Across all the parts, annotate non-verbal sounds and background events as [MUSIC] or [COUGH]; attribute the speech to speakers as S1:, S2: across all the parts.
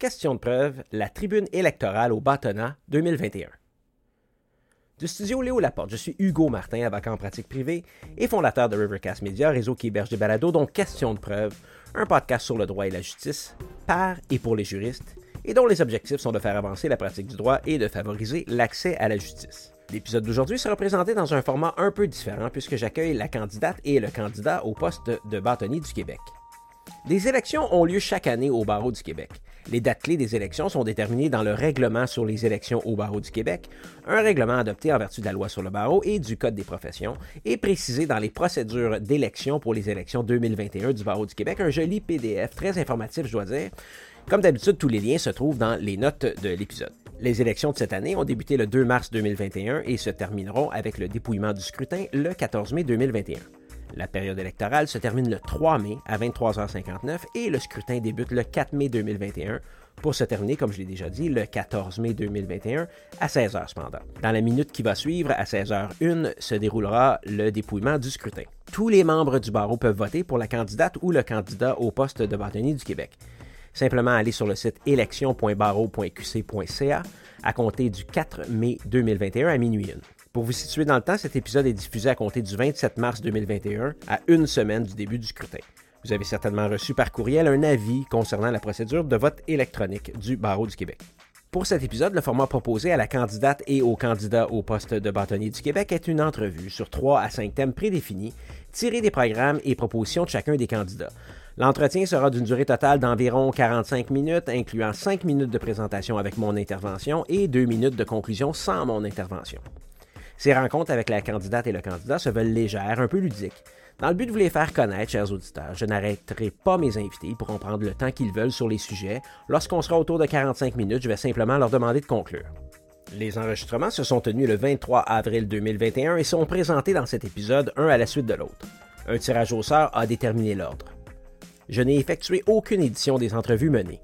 S1: Question de preuve, la tribune électorale au Bâtonnat 2021. Du studio Léo Laporte, je suis Hugo Martin, avocat en pratique privée et fondateur de Rivercast Media, réseau qui héberge des balados, dont Question de preuve, un podcast sur le droit et la justice, par et pour les juristes, et dont les objectifs sont de faire avancer la pratique du droit et de favoriser l'accès à la justice. L'épisode d'aujourd'hui sera présenté dans un format un peu différent puisque j'accueille la candidate et le candidat au poste de bâtonnier du Québec. Des élections ont lieu chaque année au barreau du Québec. Les dates clés des élections sont déterminées dans le règlement sur les élections au barreau du Québec, un règlement adopté en vertu de la loi sur le barreau et du Code des professions, et précisé dans les procédures d'élection pour les élections 2021 du barreau du Québec, un joli PDF très informatif, je dois dire. Comme d'habitude, tous les liens se trouvent dans les notes de l'épisode. Les élections de cette année ont débuté le 2 mars 2021 et se termineront avec le dépouillement du scrutin le 14 mai 2021. La période électorale se termine le 3 mai à 23h59 et le scrutin débute le 4 mai 2021 pour se terminer, comme je l'ai déjà dit, le 14 mai 2021 à 16h cependant. Dans la minute qui va suivre, à 16h01, se déroulera le dépouillement du scrutin. Tous les membres du barreau peuvent voter pour la candidate ou le candidat au poste de bâtonnier du Québec. Simplement aller sur le site élection.barreau.qc.ca à compter du 4 mai 2021 à minuit 1. Pour vous situer dans le temps, cet épisode est diffusé à compter du 27 mars 2021 à une semaine du début du scrutin. Vous avez certainement reçu par courriel un avis concernant la procédure de vote électronique du Barreau du Québec. Pour cet épisode, le format proposé à la candidate et au candidat au poste de bâtonnier du Québec est une entrevue sur trois à cinq thèmes prédéfinis, tirés des programmes et propositions de chacun des candidats. L'entretien sera d'une durée totale d'environ 45 minutes, incluant 5 minutes de présentation avec mon intervention et 2 minutes de conclusion sans mon intervention. Ces rencontres avec la candidate et le candidat se veulent légères, un peu ludiques. Dans le but de vous les faire connaître, chers auditeurs, je n'arrêterai pas mes invités pour en prendre le temps qu'ils veulent sur les sujets. Lorsqu'on sera autour de 45 minutes, je vais simplement leur demander de conclure. Les enregistrements se sont tenus le 23 avril 2021 et sont présentés dans cet épisode un à la suite de l'autre. Un tirage au sort a déterminé l'ordre je n'ai effectué aucune édition des entrevues menées.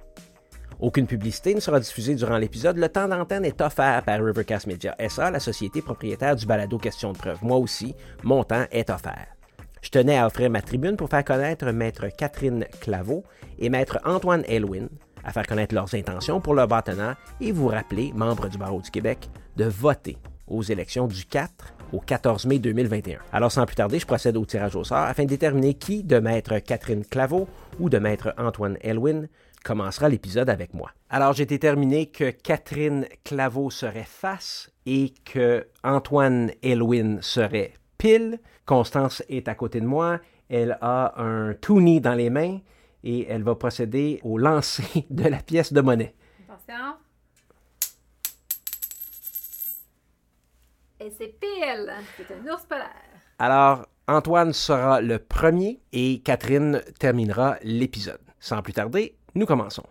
S1: Aucune publicité ne sera diffusée durant l'épisode. Le temps d'antenne est offert par Rivercast Media SA, la société propriétaire du balado Question de preuve. Moi aussi, mon temps est offert. Je tenais à offrir ma tribune pour faire connaître Maître Catherine Claveau et Maître Antoine Elwin, à faire connaître leurs intentions pour leur bâtonnat et vous rappeler, membres du barreau du Québec, de voter aux élections du 4 au 14 mai 2021. Alors sans plus tarder, je procède au tirage au sort afin de déterminer qui de maître Catherine Claveau ou de maître Antoine Elwin commencera l'épisode avec moi. Alors j'ai déterminé que Catherine Claveau serait face et que Antoine Elwin serait pile. Constance est à côté de moi. Elle a un toonie dans les mains et elle va procéder au lancer de la pièce de monnaie.
S2: Attention. Et c'est pile. C'est un ours polaire.
S1: Alors, Antoine sera le premier et Catherine terminera l'épisode. Sans plus tarder, nous commençons.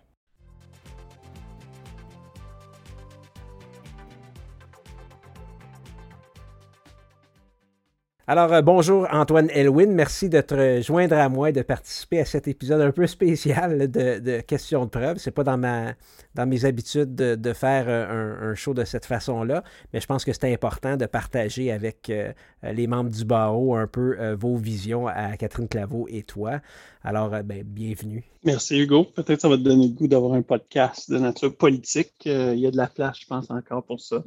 S1: Alors, euh, bonjour Antoine Elwin, merci de te joindre à moi et de participer à cet épisode un peu [LAUGHS] spécial de, questions de preuve. C'est pas dans, ma, dans mes habitudes de, faire euh, un, show de cette façon-là, mais je pense que c'est important de partager avec euh, les membres du barreau un peu vos visions à Catherine Claveau et toi. Alors, ben, bienvenue.
S3: Merci Hugo. Peut-être ça va te donner le goût d'avoir un podcast de nature politique. il y a de la place, je pense, encore pour ça.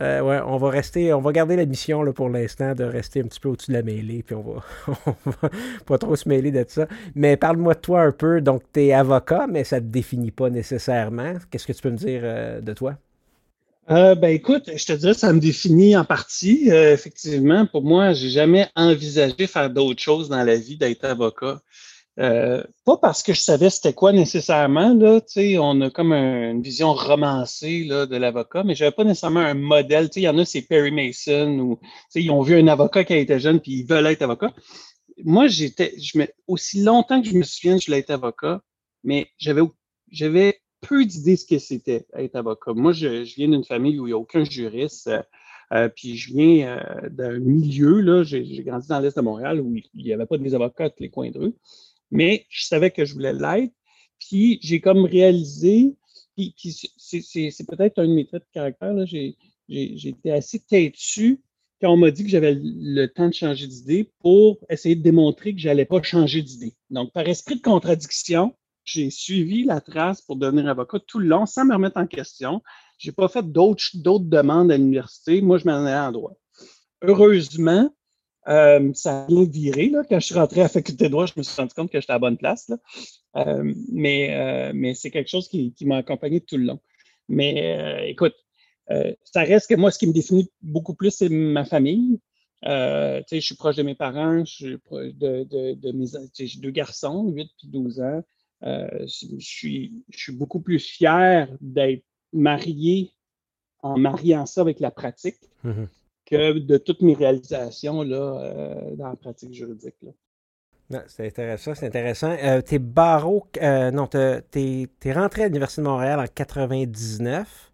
S1: Euh, ouais, on va rester, on va garder la mission là, pour l'instant de rester un petit peu au-dessus de la mêlée, puis on va, [LAUGHS] va pas trop se mêler de ça. Mais parle-moi de toi un peu. Donc, tu es avocat, mais ça ne te définit pas nécessairement. Qu'est-ce que tu peux me dire euh, de toi?
S3: Euh, ben écoute, je te dirais, ça me définit en partie. effectivement, pour moi, j'ai jamais envisagé faire d'autres choses dans la vie d'être avocat. Euh, pas parce que je savais c'était quoi nécessairement, là, on a comme une vision romancée là, de l'avocat, mais je n'avais pas nécessairement un modèle. Il y en a, c'est Perry Mason, ou ils ont vu un avocat qui a été jeune puis ils veulent être avocat. Moi, j'étais, je aussi longtemps que je me souviens, je voulais être avocat, mais j'avais, j'avais peu d'idées ce que c'était être avocat. Moi, je, viens d'une famille où il n'y a aucun juriste. Euh, euh, puis je viens d'un milieu, là, j'ai, grandi dans l'Est de Montréal où il n'y avait pas de des avocats tous les coins de rue mais je savais que je voulais l'être. Puis j'ai comme réalisé, puis, c'est peut-être un de mes traits de caractère, j'ai été assez têtu quand on m'a dit que j'avais le temps de changer d'idée pour essayer de démontrer que je n'allais pas changer d'idée. Donc, par esprit de contradiction, j'ai suivi la trace pour devenir avocat tout le long sans me remettre en question. Je n'ai pas fait d'autres demandes à l'université. Moi, je m'en allais en droit. Heureusement, euh, ça a bien viré. Là. Quand je suis rentré à la faculté de droit, je me suis rendu compte que j'étais à la bonne place. Euh, mais euh, mais c'est quelque chose qui, m'a accompagné tout le long. Mais écoute, ça reste que moi, ce qui me définit beaucoup plus, c'est ma famille. je suis proche de mes parents, je suis proche de, de, mes j'ai deux garçons, 8 et 12 ans. je, suis, je suis beaucoup plus fier d'être marié en mariant ça avec la pratique. De toutes mes réalisations là, euh, dans la pratique juridique.
S1: C'est intéressant, c'est intéressant. Euh, t'es barreau, euh, non, t'es es rentré à l'Université de Montréal en 99.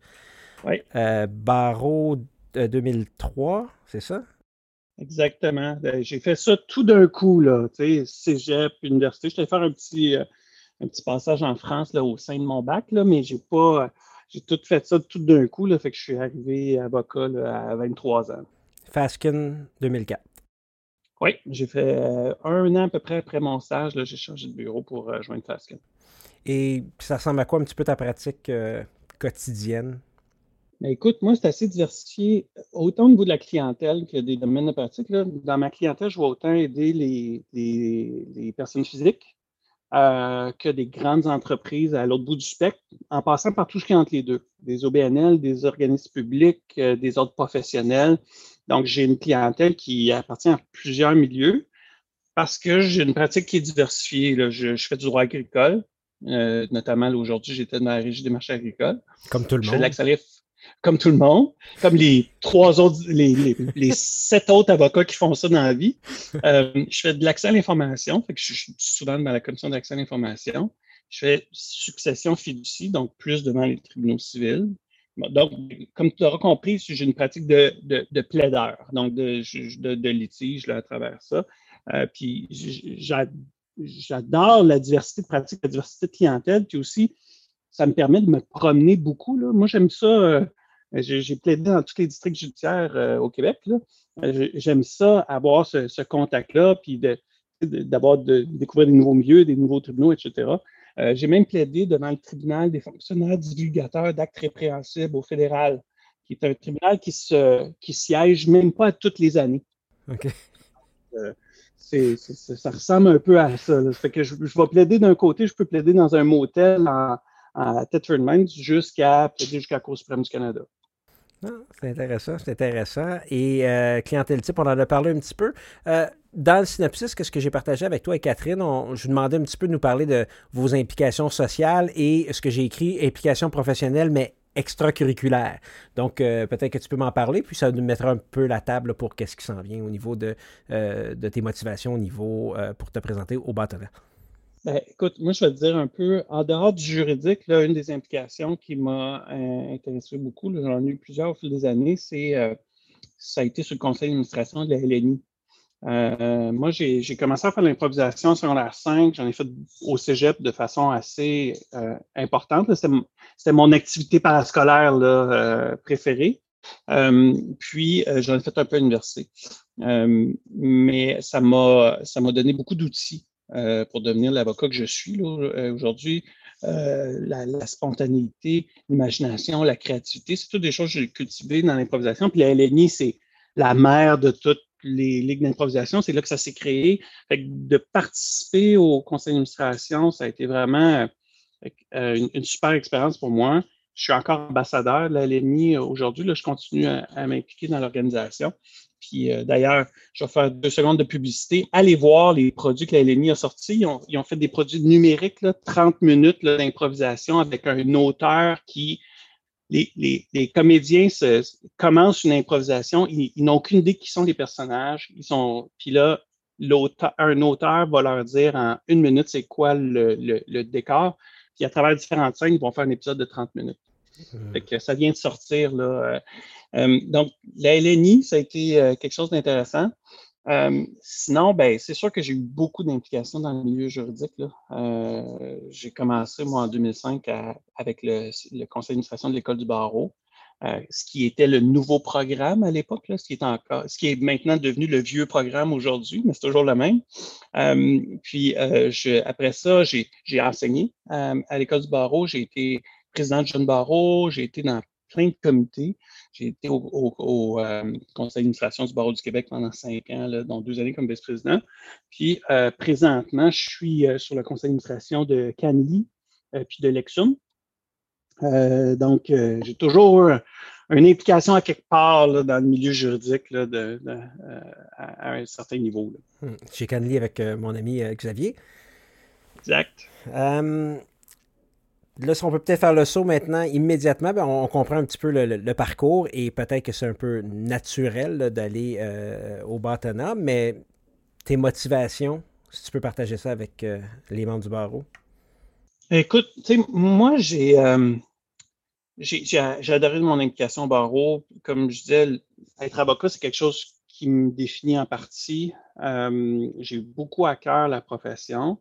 S3: Oui.
S1: barreau 2003, c'est ça?
S3: Exactement. J'ai fait ça tout d'un coup, là, tu sais, cégep, université. Je vais faire un petit, un petit passage en France, là, au sein de mon bac, là, mais j'ai pas, j'ai tout fait ça tout d'un coup, là, fait que je suis arrivé avocat à 23 ans.
S1: Faskin 2004.
S3: Oui, j'ai fait euh, un an à peu près après mon stage, j'ai changé de bureau pour euh, joindre Faskin.
S1: Et ça ressemble à quoi un petit peu ta pratique euh, quotidienne?
S3: Ben, écoute, moi, c'est assez diversifié, autant au niveau de la clientèle que des domaines de pratique. Dans ma clientèle, je vais autant aider les, les personnes physiques, euh, que des grandes entreprises à l'autre bout du spectre, en passant par tout ce qui est entre les deux, des OBNL, des organismes publics, euh, des autres professionnels. Donc, j'ai une clientèle qui appartient à plusieurs milieux parce que j'ai une pratique qui est diversifiée. Je, fais du droit agricole, euh, notamment aujourd'hui, j'étais dans la régie des marchés agricoles.
S1: Comme tout le monde.
S3: Je fais comme tout le monde, comme les trois autres, les, sept autres avocats qui font ça dans la vie. Euh, je fais de l'accès à l'information, je suis souvent dans la commission d'accès à l'information. Je fais succession fiducie, donc plus devant les tribunaux civils. Donc, comme tu auras compris, j'ai une pratique de, de, plaideur, donc de, de, litige là, à travers ça. Euh, puis j'adore la diversité de pratiques, la diversité de clientèle, puis aussi, ça me permet de me promener beaucoup. Là. Moi, j'aime ça. Euh, j'ai plaidé dans tous les districts judiciaires euh, au Québec. Euh, j'aime ça, avoir ce, contact-là, puis d'abord de, découvrir des nouveaux milieux, des nouveaux tribunaux, etc. j'ai même plaidé devant le tribunal des fonctionnaires divulgateurs d'actes répréhensibles au fédéral, qui est un tribunal qui, se, qui siège même pas à toutes les années.
S1: OK.
S3: ça ressemble un peu à ça. Fait que je, je vais plaider d'un côté, je peux plaider dans un motel en, à Tetford Mines jusqu'à jusqu'à Cour suprême du Canada.
S1: Ah, c'est intéressant, c'est intéressant. Et euh, clientèle type, on en a parlé un petit peu. Euh, dans le synopsis, qu'est-ce que j'ai partagé avec toi et Catherine? je vous demandais un petit peu de nous parler de vos implications sociales et ce que j'ai écrit, implications professionnelles, mais extracurriculaires. Donc, euh, peut-être que tu peux m'en parler, puis ça nous mettra un peu la table pour qu'est-ce qui s'en vient au niveau de, de tes motivations, au niveau pour te présenter au bâtonnet.
S3: Ben, écoute, moi, je vais te dire un peu, en dehors du juridique, là, une des implications qui m'a euh, intéressé beaucoup, j'en ai eu plusieurs au fil des années, c'est euh, ça a été sur le conseil d'administration de la LNI. Euh, moi, j'ai commencé à faire l'improvisation en secondaire 5, j'en ai fait au cégep de façon assez importante. C'était mon activité parascolaire préférée. puis, j'en ai fait un peu à l'université. mais ça m'a donné beaucoup d'outils euh, pour devenir l'avocat que je suis euh, aujourd'hui. Euh, la, spontanéité, l'imagination, la créativité, c'est toutes des choses que j'ai cultivées dans l'improvisation. Puis la LNI, c'est la mère de toutes les ligues d'improvisation. C'est là que ça s'est créé. de participer au conseil d'administration, ça a été vraiment une, super expérience pour moi. Je suis encore ambassadeur de la LNI aujourd'hui. Je continue à m'impliquer dans l'organisation. Puis euh, d'ailleurs, je vais faire deux secondes de publicité. Allez voir les produits que la LNI a sortis. Ils ont, fait des produits numériques, là, 30 minutes d'improvisation avec un auteur qui. Les, comédiens commencent une improvisation, ils, n'ont aucune idée qui sont les personnages. Ils sont. Puis là, un auteur va leur dire en une minute c'est quoi le, le, décor. Puis à travers différentes scènes, ils vont faire un épisode de 30 minutes. Mmh. Fait que ça vient de sortir là. Euh, euh, donc, la LNI, ça a été euh, quelque chose d'intéressant. Euh, sinon, ben, c'est sûr que j'ai eu beaucoup d'implications dans le milieu juridique. j'ai commencé, moi, en 2005 avec le, conseil d'administration de l'École du barreau. euh, ce qui était le nouveau programme à l'époque, ce qui est encore, ce qui est maintenant devenu le vieux programme aujourd'hui, mais c'est toujours le même. Euh, puis après ça, j'ai enseigné à l'école du barreau, j'ai été président de jeune barreau, j'ai été dans plein de comités. J'ai été au, conseil d'administration du barreau du Québec pendant cinq ans, là, dont deux années comme vice-président. Puis présentement, je suis sur le conseil d'administration de Canly puis de Lexum. Euh, donc, euh, j'ai toujours une implication à quelque part dans le milieu juridique de, euh, à, un certain niveau.
S1: Là. Hmm. Chez Canly avec mon ami Xavier.
S3: Exact.
S1: Là, si on peut peut-être faire le saut maintenant immédiatement, ben, on, comprend un petit peu le, parcours et peut-être que c'est un peu naturel d'aller au bâtonnat, mais tes motivations, si tu peux partager ça avec les membres du barreau.
S3: Écoute, moi, j'ai j'ai adoré mon implication au barreau. Comme je disais, être avocat, c'est quelque chose qui me définit en partie. Euh, j'ai beaucoup à cœur la profession.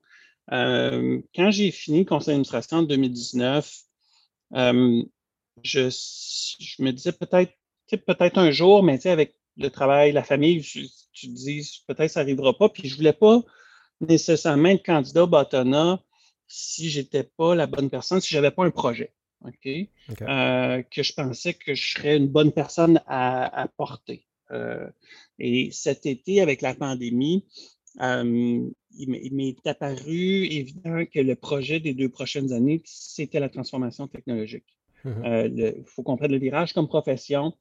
S3: Euh, quand j'ai fini le conseil d'administration en 2019, euh, je, je, me disais peut-être peut-être un jour, mais avec le travail, la famille, tu te dis peut-être ça n'arrivera pas. Puis je ne voulais pas nécessairement être candidat au bâtonnat si je n'étais pas la bonne personne, si je n'avais pas un projet. Euh, que je pensais que je serais une bonne personne à, porter. Euh, et cet été, avec la pandémie, euh, il m'est apparu évident que le projet des deux prochaines années, c'était la transformation technologique. Mmh il faut comprendre le virage comme profession.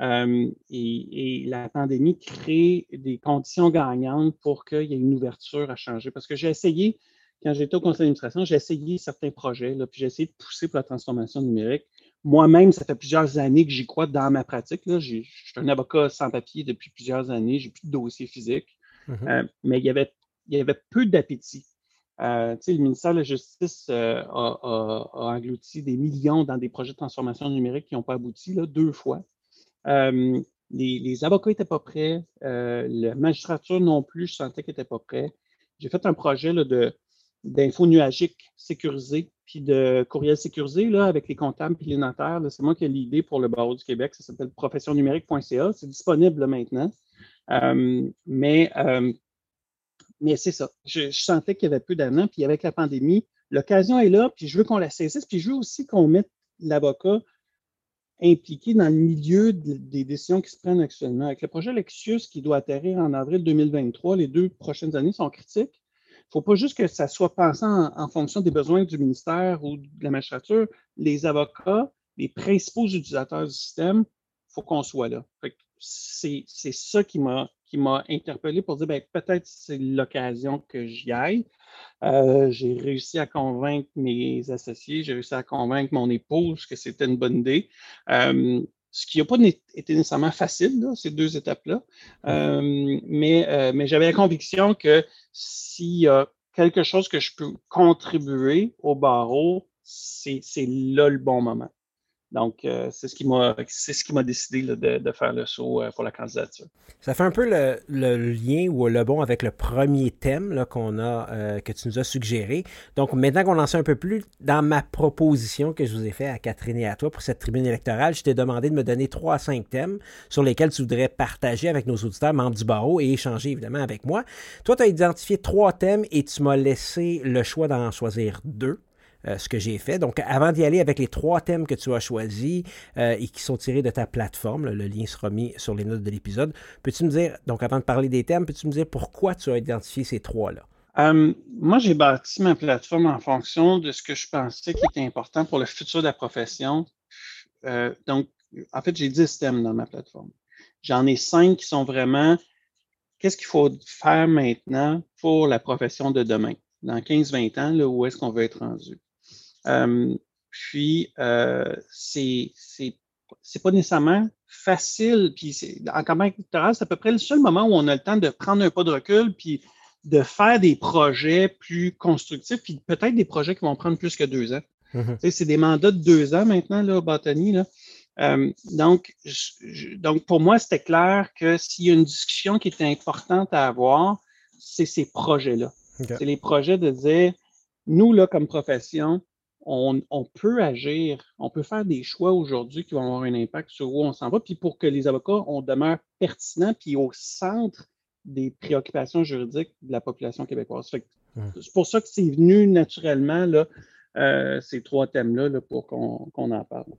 S3: et, et, la pandémie crée des conditions gagnantes pour qu'il y ait une ouverture à changer. Parce que j'ai essayé quand j'étais au conseil d'administration, j'ai essayé certains projets, là, puis j'ai essayé de pousser pour la transformation numérique. Moi-même, ça fait plusieurs années que j'y crois dans ma pratique. Là. Je suis un avocat sans papier depuis plusieurs années, j'ai plus de dossier physique, mm-hmm. euh, mais il y avait, il y avait peu d'appétit. Euh, le ministère de la Justice euh, a, englouti des millions dans des projets de transformation numérique qui n'ont pas abouti là, deux fois. Les, les, avocats n'étaient pas prêts, la magistrature non plus, je sentais qu'ils n'étaient pas prêts. J'ai fait un projet là, de, d'infos nuagiques sécurisées, puis de courriels sécurisés là, avec les comptables et les notaires. C'est moi qui ai l'idée pour le barreau du Québec. Ça s'appelle professionnumérique.ca. C'est disponible maintenant. Euh, mais euh, mais c'est ça. Je, sentais qu'il y avait peu d'années, puis avec la pandémie, l'occasion est là, puis je veux qu'on la saisisse, puis je veux aussi qu'on mette l'avocat impliqué dans le milieu des décisions qui se prennent actuellement. Avec le projet Lexius qui doit atterrir en avril 2023, les deux prochaines années sont critiques ne faut pas juste que ça soit pensé en, fonction des besoins du ministère ou de la magistrature. Les avocats, les principaux utilisateurs du système, il faut qu'on soit là. C'est ça qui m'a qui m'a interpellé pour dire ben, peut-être c'est l'occasion que j'y aille. Euh, j'ai réussi à convaincre mes associés, j'ai réussi à convaincre mon épouse que c'était une bonne idée. Euh, ce qui n'a pas été nécessairement facile, ces deux étapes-là. Euh, mais, mais j'avais la conviction que s'il y a quelque chose que je peux contribuer au barreau, c'est là le bon moment. Donc, euh, c'est ce qui m'a décidé de, faire le saut euh, pour la candidature.
S1: Ça fait un peu le, lien ou le bon avec le premier thème qu'on a euh, que tu nous as suggéré. Donc, maintenant qu'on en sait un peu plus, dans ma proposition que je vous ai faite à Catherine et à toi pour cette tribune électorale, je t'ai demandé de me donner trois à cinq thèmes sur lesquels tu voudrais partager avec nos auditeurs, membres du barreau, et échanger évidemment avec moi. Toi, tu as identifié trois thèmes et tu m'as laissé le choix d'en choisir deux. Euh, ce que j'ai fait. Donc, avant d'y aller avec les trois thèmes que tu as choisis euh, et qui sont tirés de ta plateforme, le lien sera mis sur les notes de l'épisode, peux-tu me dire, donc avant de parler des thèmes, peux-tu me dire pourquoi tu as identifié ces trois-là?
S3: Euh, moi, j'ai bâti ma plateforme en fonction de ce que je pensais qui était important pour le futur de la profession. donc, en fait, j'ai dix thèmes dans ma plateforme. J'en ai cinq qui sont vraiment qu'est-ce qu'il faut faire maintenant pour la profession de demain, dans 15-20 ans, là, où est-ce qu'on veut être rendu? Puis, euh, c'est pas nécessairement facile. Puis, en campagne électorale, c'est à peu près le seul moment où on a le temps de prendre un pas de recul, puis de faire des projets plus constructifs, puis peut-être des projets qui vont prendre plus que deux ans. Mm-hmm. C'est des mandats de deux ans maintenant, là, Botany. Là. Euh, donc, donc, pour moi, c'était clair que s'il y a une discussion qui était importante à avoir, c'est ces projets-là. C'est les projets de dire, nous, là, comme profession, on, peut agir, on peut faire des choix aujourd'hui qui vont avoir un impact sur où on s'en va, puis pour que les avocats, on demeure pertinents, puis au centre des préoccupations juridiques de la population québécoise. Mmh. C'est pour ça que c'est venu naturellement, là, euh, ces trois thèmes-là, pour qu'on en parle.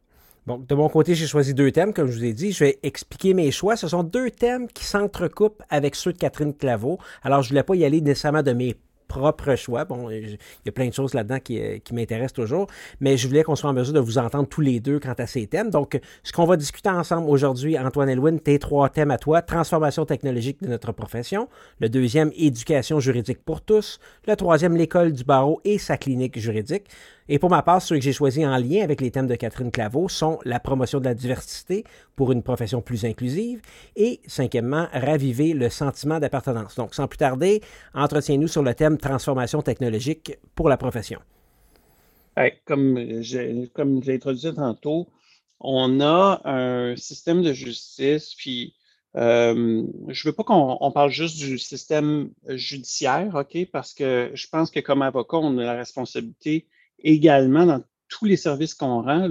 S1: Bon, de mon côté, j'ai choisi deux thèmes, comme je vous ai dit. Je vais expliquer mes choix. Ce sont deux thèmes qui s'entrecoupent avec ceux de Catherine Claveau. Alors, je ne voulais pas y aller nécessairement de mes propre choix. Bon, il y a plein de choses là-dedans qui, euh, qui m'intéressent toujours, mais je voulais qu'on soit en mesure de vous entendre tous les deux quant à ces thèmes. Donc, ce qu'on va discuter ensemble aujourd'hui, Antoine Elwin, tes trois thèmes à toi, transformation technologique de notre profession, le deuxième, éducation juridique pour tous, le troisième, l'école du barreau et sa clinique juridique. Et pour ma part, ceux que j'ai choisis en lien avec les thèmes de Catherine Claveau sont la promotion de la diversité pour une profession plus inclusive et, cinquièmement, raviver le sentiment d'appartenance. Donc, sans plus tarder, entretiens-nous sur le thème transformation technologique pour la profession.
S3: comme j'ai introduit tantôt, on a un système de justice, puis euh, je ne veux pas qu'on parle juste du système judiciaire, OK, parce que je pense que comme avocat, on a la responsabilité également dans tous les services qu'on rend,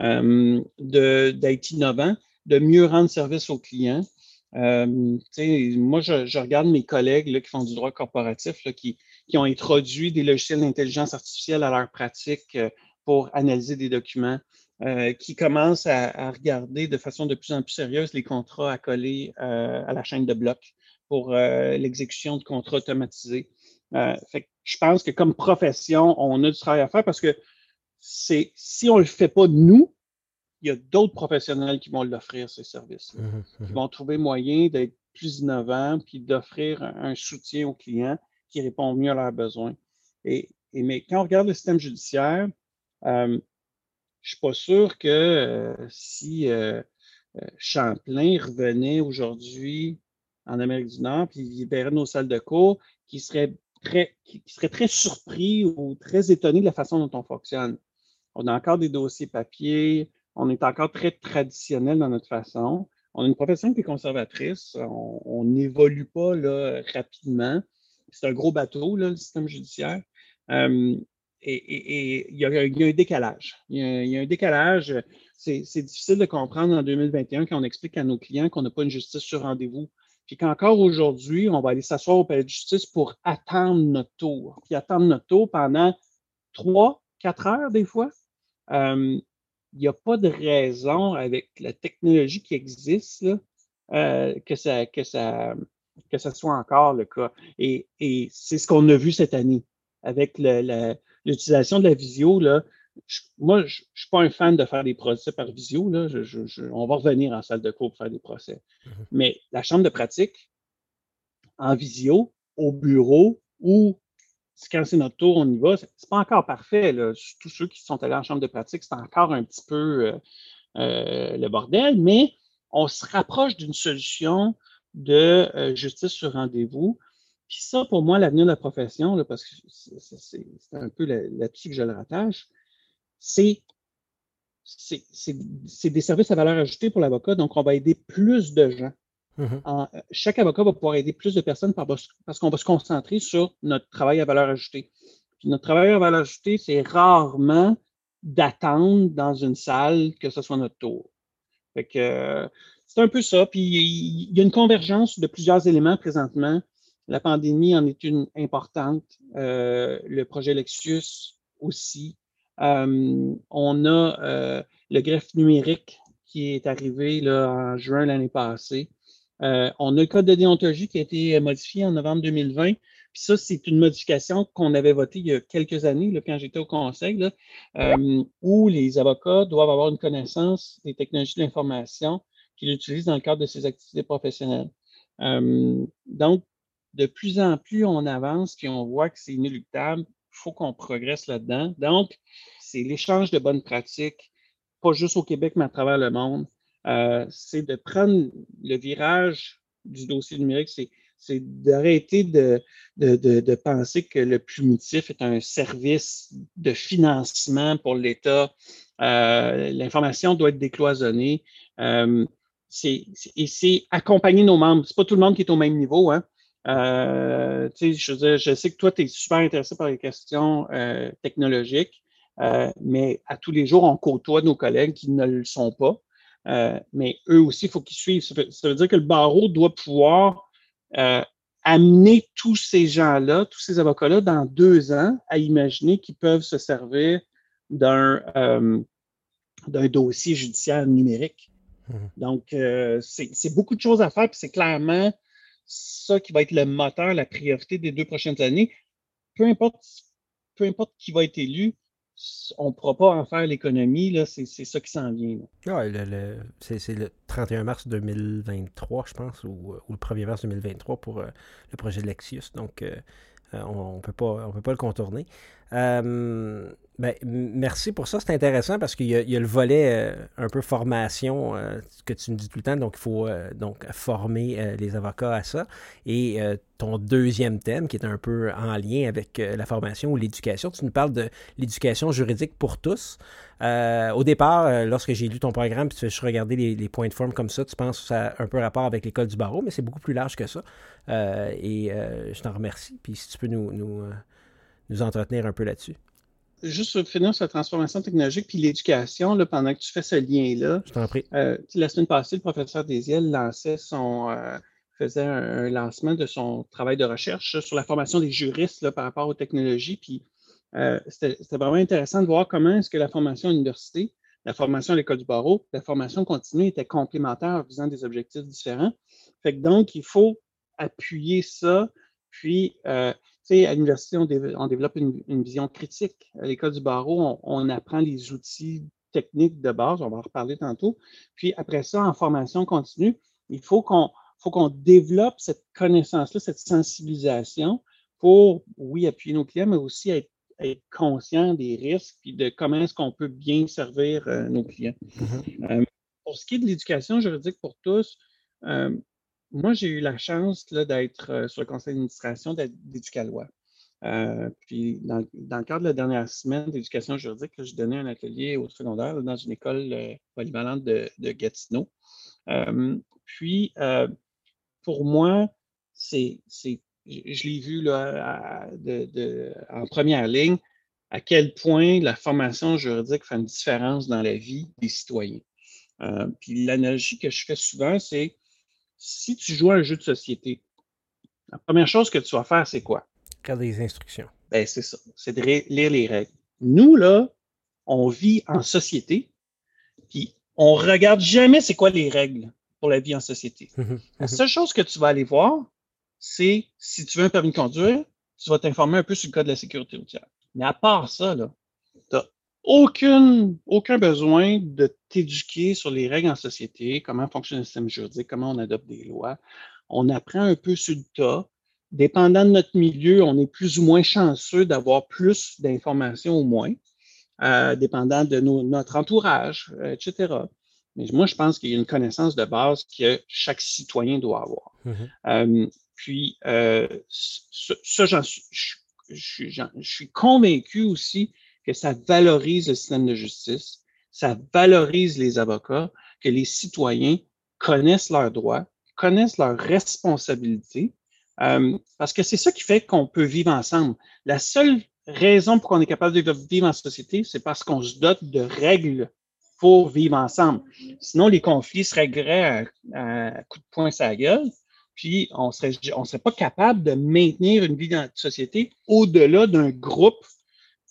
S3: euh, d'être innovant, de mieux rendre service aux clients. Euh, moi, je, regarde mes collègues qui font du droit corporatif, qui, ont introduit des logiciels d'intelligence artificielle à leur pratique euh, pour analyser des documents, qui commencent à, regarder de façon de plus en plus sérieuse les contrats à coller à la chaîne de blocs pour l'exécution de contrats automatisés. Fait je pense que comme profession, on a du travail à faire parce que c'est si on ne le fait pas de nous, il y a d'autres professionnels qui vont l'offrir, ces services. Mmh mmh qui vont trouver moyen d'être plus innovants puis d'offrir un, soutien aux clients qui répond mieux à leurs besoins. Et, mais quand on regarde le système judiciaire, euh, je ne suis pas sûr que euh, si euh, Champlain revenait aujourd'hui en Amérique du Nord puis libérait nos salles de cours, qui serait qui serait très surpris ou très étonné de la façon dont on fonctionne. On a encore des dossiers papier, on est encore très traditionnel dans notre façon. On a une profession qui est conservatrice, on n'évolue pas là, rapidement. C'est un gros bateau, là, le système judiciaire. Euh, et il y, a un décalage. Il y a, un décalage. C'est difficile de comprendre en 2021 quand on explique à nos clients qu'on n'a pas une justice sur rendez-vous puis qu'encore aujourd'hui, on va aller s'asseoir au palais de justice pour attendre notre tour, puis attendre notre tour pendant trois, quatre heures des fois. Euh, il n'y a pas de raison avec la technologie qui existe euh, que, ça, que, ça, que ça soit encore le cas. Et, c'est ce qu'on a vu cette année avec l'utilisation de la visio. Là, moi, je ne suis pas un fan de faire des procès par visio. Là. on va revenir en salle de cours pour faire des procès. Mm-hmm. Mais la chambre de pratique, en visio, au bureau ou quand c'est notre tour, on y va, c'est pas encore parfait. Là. Tous ceux qui sont allés en chambre de pratique, c'est encore un petit peu euh, euh, le bordel, mais on se rapproche d'une solution de euh, justice sur rendez-vous. Puis ça, pour moi, l'avenir de la profession, parce que c'est un peu là-dessus que je le rattache, c'est des services à valeur ajoutée pour l'avocat, donc on va aider plus de gens. Euh, chaque avocat va pouvoir aider plus de personnes parce qu'on va se concentrer sur notre travail à valeur ajoutée. Puis notre travail à valeur ajoutée, c'est rarement d'attendre dans une salle que ce soit notre tour. Fait que c'est un peu ça. Puis il y a une convergence de plusieurs éléments présentement. La pandémie en est une importante. Euh, le projet Lexus aussi. Euh, on a euh, le greffe numérique qui est arrivé là, en juin l'année passée. Euh, on a le code de déontologie qui a été modifié en novembre 2020. Puis ça, c'est une modification qu'on avait votée il y a quelques années, là, quand j'étais au conseil, où les avocats doivent avoir une connaissance des technologies de l'information qu'ils utilisent dans le cadre de ces activités professionnelles. donc, de plus en plus, on avance, puis on voit que c'est inéluctable faut qu'on progresse là-dedans. Donc, c'est l'échange de bonnes pratiques, pas juste au Québec, mais à travers le monde. Euh, c'est de prendre le virage du dossier numérique, c'est d'arrêter de, penser que le primitif est un service de financement pour l'État. Euh, l'information doit être décloisonnée. Euh, et c'est accompagner nos membres. C'est pas tout le monde qui est au même niveau. Hein. Euh, je, je sais que toi, tu es super intéressé par les questions euh, technologiques. Euh, mais à tous les jours, on côtoie nos collègues qui ne le sont pas. Mais eux aussi, il faut qu'ils suivent. Ça veut, dire que le barreau doit pouvoir amener tous ces gens-là, tous ces avocats-là, dans deux ans, à imaginer qu'ils peuvent se servir d'un d'un dossier judiciaire numérique. Mmh. Donc, c'est beaucoup de choses à faire, puis c'est clairement ça qui va être le moteur, la priorité des deux prochaines années. Peu importe, peu importe qui va être élu, on ne pourra pas en faire l'économie. C'est ça qui s'en vient.
S1: c'est le 31 mars 2023, je pense, ou, le 1er mars 2023 pour euh, le projet de Lexius. Donc, euh, euh, on ne pas, peut pas le contourner. Ben, merci pour ça, c'est intéressant parce qu'il y, a le volet euh, un peu formation euh, que tu me dis tout le temps, donc il faut euh, donc former les avocats à ça. Et ton deuxième thème qui est un peu en lien avec la formation ou l'éducation, tu nous parles de l'éducation juridique pour tous. au départ, lorsque j'ai lu ton programme, puis tu fais regarder les, points de forme comme ça, tu penses que ça a un peu rapport avec l'école du barreau, mais c'est beaucoup plus large que ça. et je t'en remercie. Puis si tu peux nous, nous, nous entretenir un peu là-dessus
S3: juste finir sur la transformation technologique puis l'éducation, pendant que tu fais ce lien-là.
S1: Je t'en prie.
S3: Euh, la semaine passée, le professeur Desiel lançait son, euh, faisait un, lancement de son travail de recherche sur la formation des juristes là, par rapport aux technologies. Puis euh, c'était vraiment intéressant de voir comment est-ce que la formation à l'université, la formation à l'école du barreau, la formation continue étaient complémentaires en visant des objectifs différents. Fait que donc, il faut appuyer ça, puis à l'université, on, développe une, vision critique. À l'école du barreau, on, apprend les outils techniques de base, on va en reparler tantôt. Puis après ça, en formation continue, il faut qu'on faut qu'on développe cette connaissance-là, cette sensibilisation pour, oui, appuyer nos clients, mais aussi être, conscient des risques et de comment est-ce qu'on peut bien servir euh, nos clients. Mm-hmm. Euh, pour ce qui est de l'éducation juridique pour tous, euh, moi, j'ai eu la chance d'être euh, sur le conseil d'administration d'Éducalois. Euh, puis, dans, le cadre de la dernière semaine d'éducation juridique, j'ai donné un atelier au secondaire dans une école euh, polyvalente de, Gatineau. puis, pour moi, c'est, je l'ai vu là, en première ligne, à quel point la formation juridique fait une différence dans la vie des citoyens. puis l'analogie que je fais souvent, c'est si tu joues à un jeu de société, la première chose que tu vas faire, c'est quoi?
S1: Regarder les instructions.
S3: Ben, c'est ça. C'est de lire les règles. Nous, là, on vit en société, puis on regarde jamais c'est quoi les règles pour la vie en société. Mhm, la mhm. seule chose que tu vas aller voir, c'est si tu veux un permis de conduire, tu vas t'informer un peu sur le code de la sécurité routière. Mais à part ça, là, aucune, aucun besoin de t'éduquer sur les règles en société, comment fonctionne le système juridique, comment on adopte des lois. On apprend un peu sur le tas. Dépendant de notre milieu, on est plus ou moins chanceux d'avoir plus d'informations ou moins, euh, dépendant de notre entourage, euh, etc. Mais moi, je pense qu'il y a une connaissance de base que chaque citoyen doit avoir. Mm-hmm. Euh, puis, ça, j'en suis, je suis convaincu aussi que ça valorise le système de justice, ça valorise les avocats, que les citoyens connaissent leurs droits, connaissent leurs responsabilités, euh, parce que c'est ça qui fait qu'on peut vivre ensemble. La seule raison pour qu'on est capable de vivre en société, c'est parce qu'on se dote de règles pour vivre ensemble. Sinon, les conflits se régleraient à, à coup de poing sur la gueule, puis on ne serait, on serait pas capable de maintenir une vie dans la société au-delà d'un groupe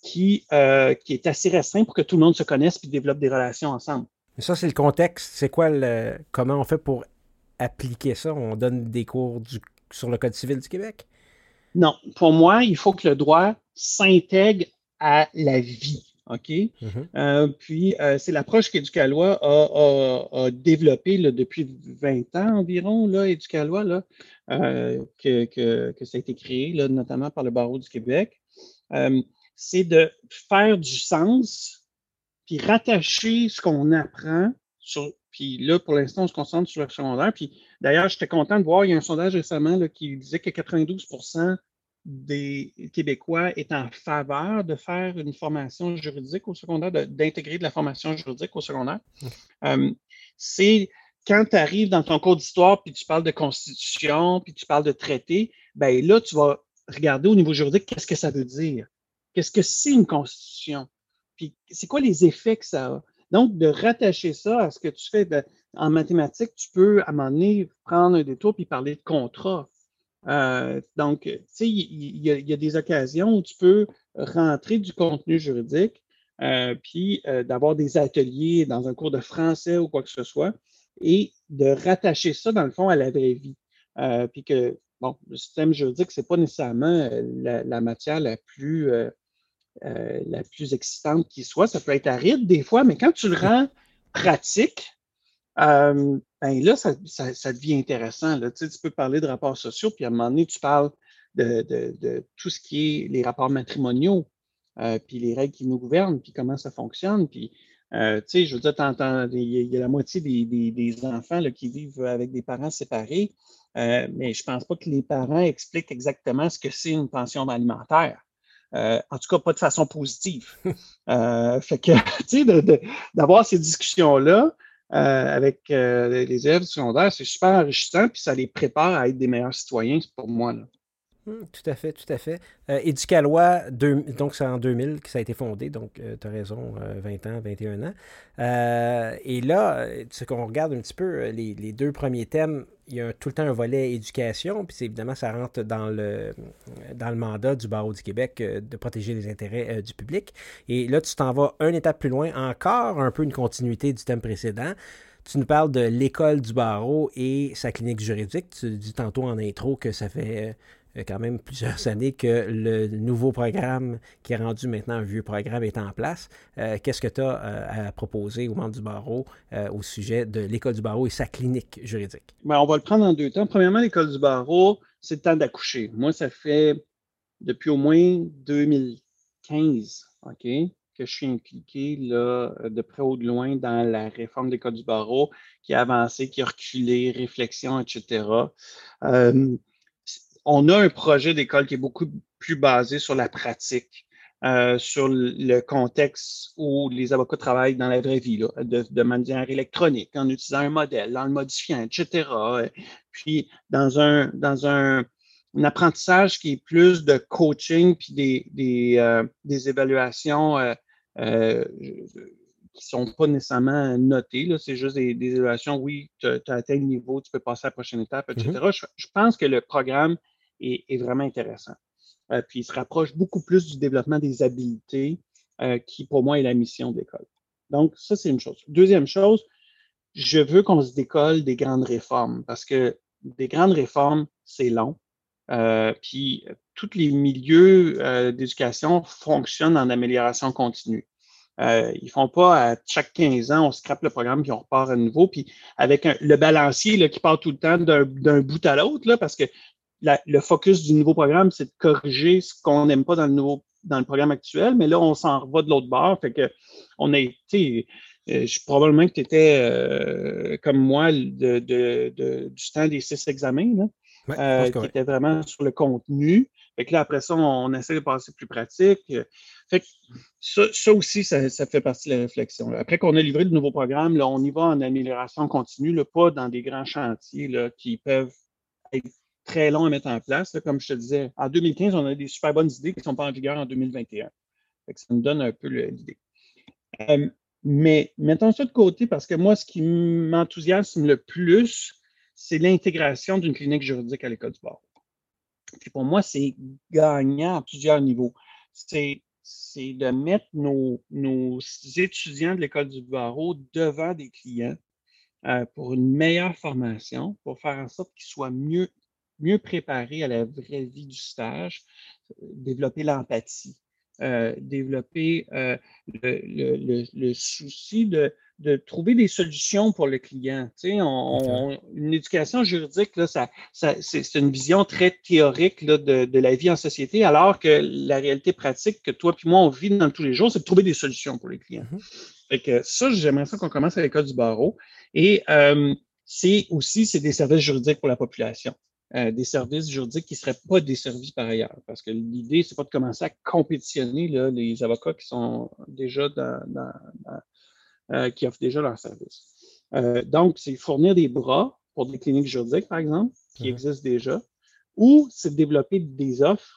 S3: qui, euh, qui est assez restreint pour que tout le monde se connaisse et développe des relations ensemble.
S1: ça, c'est le contexte. C'est quoi le. Comment on fait pour appliquer ça? On donne des cours sur le Code civil du Québec?
S3: Non. Pour moi, il faut que le droit s'intègre à la vie. OK? Mm-hmm. Euh, puis, euh, c'est l'approche qu'Éducalois a, a, développée depuis 20 ans environ, là, Éducalois, là, que, que, que, ça a été créé, là, notamment par le Barreau du Québec c'est de faire du sens, puis rattacher ce qu'on apprend puis là, pour l'instant, on se concentre sur le secondaire. Puis d'ailleurs, j'étais content de voir, il y a un sondage récemment qui disait que 92% des Québécois est en faveur de faire une formation juridique au secondaire, d'intégrer de, la formation juridique au secondaire. Euh, c'est quand tu arrives dans ton cours d'histoire, puis tu parles de constitution, puis tu parles de traité, ben là, tu vas regarder au niveau juridique qu'est-ce que ça veut dire? Qu'est-ce que c'est une constitution? puis c'est quoi les effets que ça a? Donc, de rattacher ça à ce que tu fais en mathématiques, tu peux, à un moment donné, prendre un détour puis parler de contrat. Euh, donc, tu sais, il y, a des occasions où tu peux rentrer du contenu juridique, euh, puis euh, d'avoir des ateliers dans un cours de français ou quoi que ce soit, et de rattacher ça, dans le fond, à la vraie vie. puis que, bon, le système juridique, ce n'est pas nécessairement la, matière la plus, la plus excitante qui soit. Ça peut être aride des fois, mais quand tu le rends pratique, ben là, ça, devient intéressant. Tu, peux parler de rapports sociaux, puis à un moment donné, tu parles de, tout ce qui est les rapports matrimoniaux, euh, puis les règles qui nous gouvernent, puis comment ça fonctionne. Puis, euh, tu sais, je veux dire, il y, a la moitié des, enfants qui vivent avec des parents séparés, euh, mais je ne pense pas que les parents expliquent exactement ce que c'est une pension alimentaire. En tout cas, pas de façon positive. fait que, [LAUGHS] tu sais, d'avoir ces discussions-là, euh, avec euh, les élèves secondaires, c'est super enrichissant, puis ça les prépare à être des meilleurs citoyens, pour moi. Là.
S1: Hum, tout à fait, tout à fait. Euh, Éducalois, donc c'est en 2000 que ça a été fondé, donc tu as raison, 20 ans, 21 ans. et là, ce qu'on regarde un petit peu, les, les, deux premiers thèmes il y a tout le temps un volet éducation, puis évidemment, ça rentre dans le, dans le mandat du barreau du Québec euh, de protéger les intérêts euh, du public. Et là, tu t'en vas une étape plus loin, encore un peu une continuité du thème précédent. Tu nous parles de l'école du barreau et sa clinique juridique. Tu dis tantôt en intro que ça fait euh, quand même plusieurs [LAUGHS] années que le nouveau programme, qui est rendu maintenant un vieux programme, est en place. Euh, qu'est-ce que tu as euh, à proposer aux membres du barreau euh, au sujet de l'école du barreau et sa clinique juridique?
S3: Bien, on va le prendre en deux temps. Premièrement, l'école du barreau, c'est le temps d'accoucher. Moi, ça fait depuis au moins 2015, OK, que je suis impliqué là, de près ou de loin dans la réforme de l'école du barreau qui a avancé, qui a reculé, réflexion, etc on a un projet d'école qui est beaucoup plus basé sur la pratique, euh, sur le contexte où les avocats travaillent dans la vraie vie, de, manière électronique, en utilisant un modèle, en le modifiant, etc. Puis dans un, dans un, apprentissage qui est plus de coaching puis des, des, euh, évaluations euh, qui ne sont pas nécessairement notées. C'est juste des, évaluations, oui, tu as, atteint le niveau, tu peux passer à la prochaine étape, etc. Mm-hmm. je, pense que le programme est, vraiment intéressant. Euh, puis il se rapproche beaucoup plus du développement des habiletés, euh, qui pour moi est la mission de l'école. Donc, ça, c'est une chose. Deuxième chose, je veux qu'on se décolle des grandes réformes parce que des grandes réformes, c'est long. Euh, puis tous les milieux d'éducation fonctionnent en amélioration continue. Euh, ils font pas à chaque 15 ans, on scrape le programme puis on repart à nouveau. Puis avec le balancier là, qui part tout le temps d'un bout à l'autre, parce que le focus du nouveau programme, c'est de corriger ce qu'on n'aime pas dans le nouveau dans le programme actuel, mais là, on s'en va de l'autre bord. Fait que on a été. Euh, je, probablement que tu étais euh, comme moi de, du temps des six examens, là, euh, qui était vraiment sur le contenu. Fait que là, après ça, on, essaie de passer plus pratique. Fait que ça, aussi, ça, fait partie de la réflexion. Après qu'on a livré le nouveau programme, là, on y va en amélioration continue, là, pas dans des grands chantiers là, qui peuvent être très long à mettre en place. comme je te disais, en 2015, on a des super bonnes idées qui ne sont pas en vigueur en 2021. ça me donne un peu l'idée. Euh, mais mettons ça de côté parce que moi, ce qui m'enthousiasme le plus, c'est l'intégration d'une clinique juridique à l'école du barreau. Puis pour moi, c'est gagnant à plusieurs niveaux. C'est de mettre nos, étudiants de l'école du barreau devant des clients euh, pour une meilleure formation, pour faire en sorte qu'ils soient mieux mieux préparer à la vraie vie du stage, développer l'empathie, euh, développer euh, le, souci de, trouver des solutions pour le client. Tu sais, une éducation juridique, là, ça, c'est une vision très théorique là, de, la vie en société, alors que la réalité pratique que toi et moi, on vit dans tous les jours, c'est de trouver des solutions pour les clients. Mm-hmm. que ça, j'aimerais ça qu'on commence à l'école du barreau. Et euh, c'est aussi, c'est des services juridiques pour la population. Euh, des services juridiques qui ne seraient pas desservis par ailleurs. Parce que l'idée, c'est pas de commencer à compétitionner là, les avocats qui sont déjà dans, euh, qui offrent déjà leurs services. Euh, donc, c'est fournir des bras pour des cliniques juridiques, par exemple, qui mm-hmm. existent déjà, ou c'est développer des offres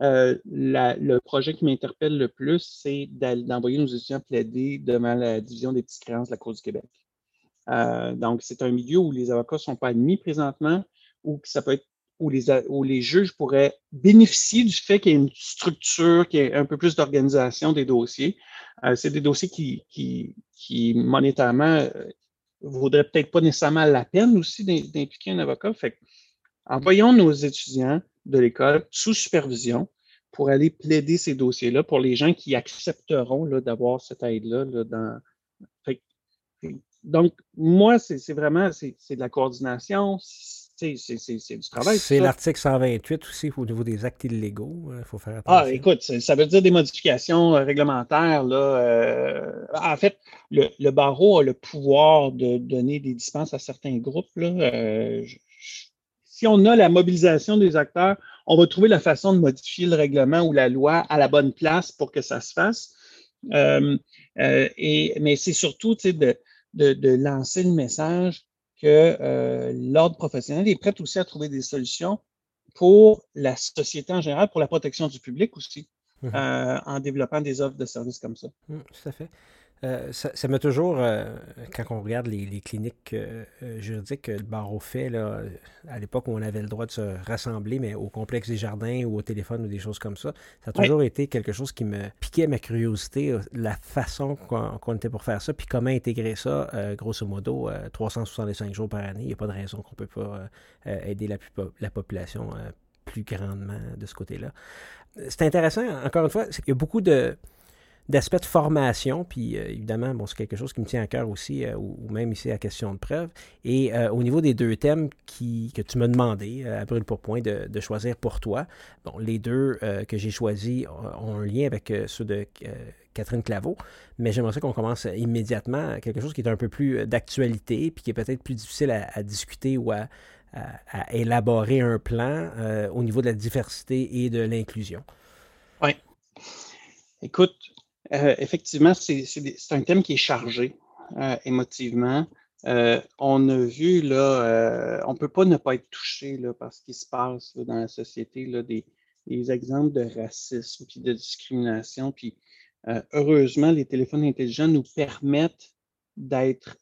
S3: le projet qui m'interpelle le plus, c'est d'envoyer nos étudiants plaider devant la division des petites créances de la Cour du Québec. Donc, c'est un milieu où les avocats ne sont pas admis présentement, ou ça peut être où les, où les juges pourraient bénéficier du fait qu'il y ait une structure, qu'il y ait un peu plus d'organisation des dossiers. Euh, c'est des dossiers qui, qui, qui monétairement, vaudraient peut-être pas nécessairement la peine aussi d'impliquer un avocat. Fait envoyons nos étudiants de l'école sous supervision pour aller plaider ces dossiers-là pour les gens qui accepteront d'avoir cette aide-là. donc, moi, c'est vraiment c'est de la coordination, c'est du travail.
S1: C'est l'article 128 aussi au niveau des actes illégaux. Il faut faire
S3: ah, attention. Ah, écoute, ça veut dire des modifications euh, réglementaires. Là, euh, en fait, le, barreau a le pouvoir de donner des dispenses à certains groupes. Là, euh, si on a la mobilisation des acteurs, on va trouver la façon de modifier le règlement ou la loi à la bonne place pour que ça se fasse. Euh, euh, et, mais c'est surtout de, de, lancer le message que euh, l'ordre professionnel est prêt aussi à trouver des solutions pour la société en général, pour la protection du public aussi, mmh. en développant des offres de services comme ça.
S1: Mmh, tout à fait. Euh, ça m'a toujours, euh, quand on regarde les, cliniques euh, juridiques, le barreau fait, là, à l'époque où on avait le droit de se rassembler, mais au complexe des jardins ou au téléphone ou des choses comme ça, ça a toujours été quelque chose qui me piquait ma curiosité, la façon qu'on était pour faire ça, puis comment intégrer ça, grosso modo, 365 jours par année. Il n'y a pas de raison qu'on ne peut pas aider la, la population plus grandement de ce côté-là. C'est intéressant, encore une fois, qu'il y a beaucoup de d'aspects de formation, puis euh, évidemment, bon, c'est quelque chose qui me tient à cœur aussi, euh, ou, même ici à question de preuve. Et euh, au niveau des deux thèmes qui, que tu m'as demandé, à brûle pour point, de, de, choisir pour toi, bon, les deux que j'ai choisis ont un lien avec ceux de Catherine Claveau, mais j'aimerais ça qu'on commence immédiatement quelque chose qui est un peu plus d'actualité, puis qui est peut-être plus difficile à, discuter ou à, à, élaborer un plan au niveau de la diversité et de l'inclusion.
S3: Oui. Écoute, euh, effectivement, c'est un thème qui est chargé euh, émotivement. Euh, on a vu, là, on ne peut pas ne pas être touché par ce qui se passe dans la société, là, des, exemples de racisme puis de discrimination. Puis, heureusement, les téléphones intelligents nous permettent d'être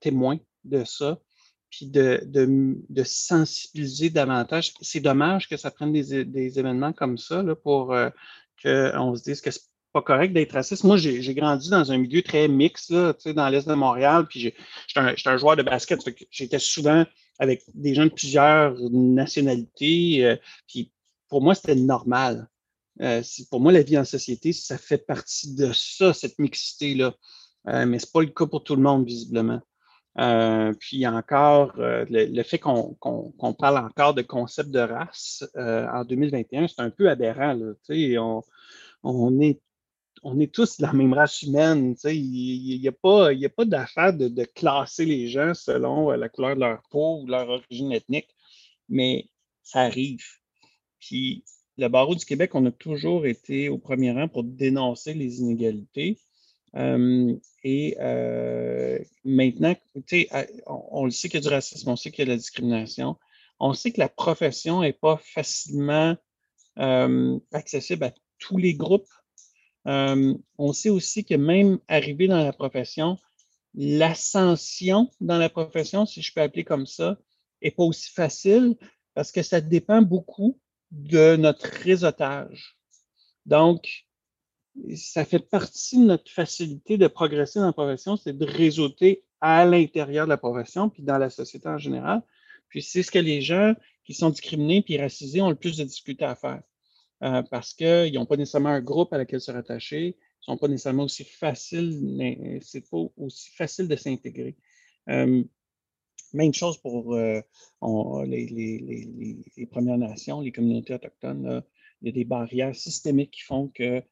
S3: témoins de ça, puis de, sensibiliser davantage. C'est dommage que ça prenne des, événements comme ça là, pour qu'on se dise que pas correct d'être raciste. Moi, j'ai grandi dans un milieu très mixte, là, dans l'Est de Montréal, puis j'étais un, joueur de basket. J'étais souvent avec des gens de plusieurs nationalités, euh, puis pour moi, c'était normal. Euh, pour moi, la vie en société, ça fait partie de ça, cette mixité-là. Euh, mais ce n'est pas le cas pour tout le monde, visiblement. puis encore, le, fait qu'on parle encore de concept de race en 2021, c'est un peu aberrant. Là, on, on est on est tous de la même race humaine. Il n'y a pas, d'affaire de, classer les gens selon euh, la couleur de leur peau ou leur origine ethnique, mais ça arrive. Puis le barreau du Québec, on a toujours été au premier rang pour dénoncer les inégalités. Euh, et euh, maintenant, on, on, le sait qu'il y a du racisme, on sait qu'il y a de la discrimination, on sait que la profession n'est pas facilement accessible à tous les groupes euh, on sait aussi que même arrivé dans la profession, l'ascension dans la profession, si je peux appeler comme ça, n'est pas aussi facile parce que ça dépend beaucoup de notre réseautage. Donc, ça fait partie de notre facilité de progresser dans la profession, c'est de réseauter à l'intérieur de la profession, puis dans la société en général. Puis c'est ce que les gens qui sont discriminés puis racisés ont le plus de difficultés à faire. Euh, parce qu'ils n'ont pas nécessairement un groupe à laquelle se rattacher, ils ne sont pas nécessairement aussi faciles, c'est pas aussi facile de s'intégrer. Euh, même chose pour euh, les, Premières Nations, les communautés autochtones. il y a des barrières systémiques qui font que,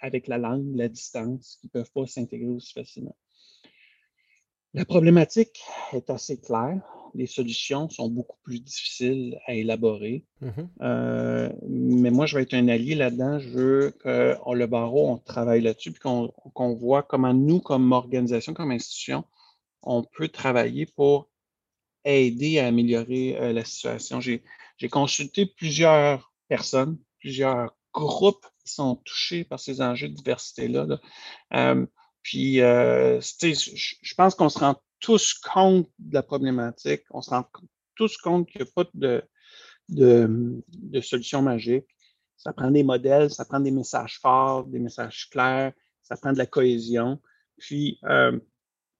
S3: avec la langue, la distance, ils ne peuvent pas s'intégrer aussi facilement. La problématique est assez claire les solutions sont beaucoup plus difficiles à élaborer. Mm-hmm. Euh, mais moi, je vais être un allié là-dedans. Je veux que le barreau, on travaille là-dessus, puis qu'on voit comment nous, comme organisation, comme institution, on peut travailler pour aider à améliorer euh, la situation. J'ai consulté plusieurs personnes plusieurs groupes qui sont touchés par ces enjeux de diversité-là. Euh, puis, euh, je pense qu'on se rend tous compte de la problématique. On se rend tous compte qu'il n'y a pas de, de, de solution magique. Ça prend des modèles, ça prend des messages forts, des messages clairs, ça prend de la cohésion. Puis, euh,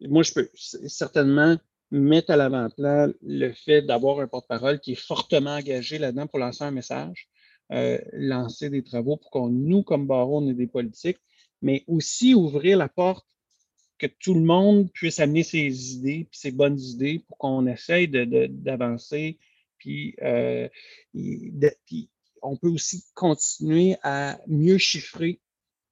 S3: moi, je peux certainement mettre à l'avant-plan le fait d'avoir un porte-parole qui est fortement engagé là-dedans pour lancer un message, euh, lancer des travaux pour qu'on, nous, comme barreau, on ait des politiques, mais aussi ouvrir la porte que tout le monde puisse amener ses idées, puis ses bonnes idées pour qu'on essaye d'avancer. puis, euh, puis, on peut aussi continuer à mieux chiffrer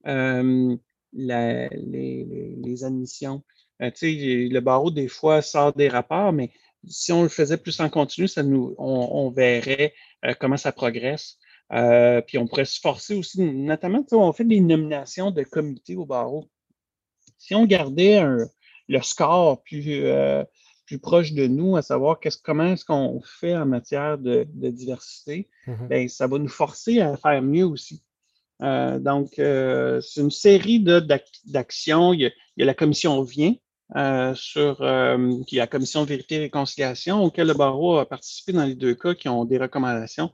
S3: euh, la, les, les, admissions. Euh, le barreau, des fois, sort des rapports, mais si on le faisait plus en continu, ça nous, on, verrait comment ça progresse. Puis on pourrait se forcer aussi, notamment, on fait des nominations de comités au barreau. Si on gardait le score plus, euh, plus proche de nous, à savoir comment est-ce qu'on fait en matière de, diversité, mm-hmm. ben, ça va nous forcer à faire mieux aussi. Euh, donc, c'est une série d'actions. Il, y a la commission Vient, sur qui est la commission vérité et réconciliation, auquel le barreau a participé dans les deux cas qui ont des recommandations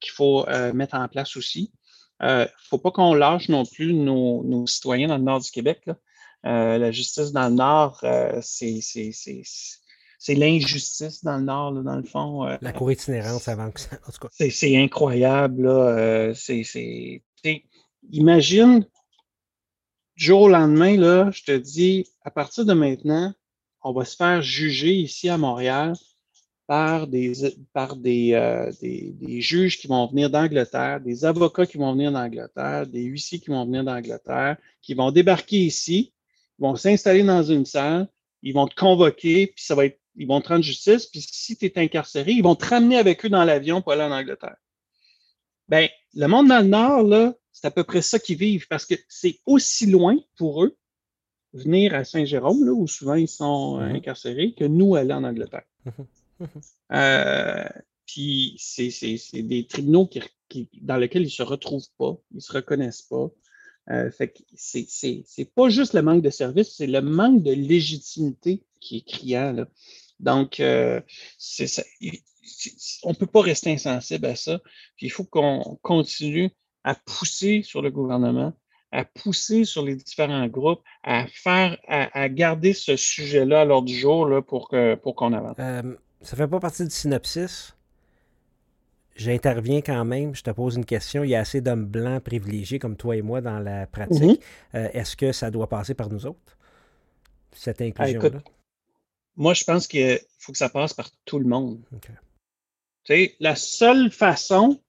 S3: qu'il faut euh, mettre en place aussi. Il euh, ne faut pas qu'on lâche non plus nos, citoyens dans le nord du Québec. Euh, la justice dans le nord, c'est l'injustice dans le nord, dans le fond.
S1: la cour itinérante avant que ça.
S3: C'est incroyable. imagine, jour au lendemain, là, je te dis, à partir de maintenant, on va se faire juger ici à Montréal par des, par euh, des, des, juges qui vont venir d'Angleterre, des avocats qui vont venir d'Angleterre, des huissiers qui vont venir d'Angleterre, qui vont débarquer ici, vont s'installer dans une salle, ils vont te convoquer, puis ça va être, ils vont te rendre justice, puis si tu es incarcéré, ils vont te ramener avec eux dans l'avion pour aller en Angleterre. Ben, le monde dans le Nord, là, c'est à peu près ça qu'ils vivent, parce que c'est aussi loin pour eux venir à Saint-Jérôme, là, où souvent ils sont mm-hmm. incarcérés, que nous aller en Angleterre. Mm-hmm. [LAUGHS] Euh, puis c'est des tribunaux qui, dans lesquels ils ne se retrouvent pas, ils ne se reconnaissent pas. Euh, fait que c'est pas juste le manque de service, c'est le manque de légitimité qui est criant. Là. Donc, euh, ça, on ne peut pas rester insensible à ça. Puis il faut qu'on continue à pousser sur le gouvernement, à pousser sur les différents groupes, à faire, à, garder ce sujet-là à l'ordre du jour là, pour qu'on pour qu'on avance.
S1: Euh, ça fait pas partie du synopsis? J'interviens quand même, je te pose une question. Il y a assez d'hommes blancs privilégiés comme toi et moi dans la pratique. Mhm. Euh, est-ce que ça doit passer par nous autres, cette ah, inclusion-là?
S3: moi, je pense qu'il faut que ça passe par tout le monde. la seule façon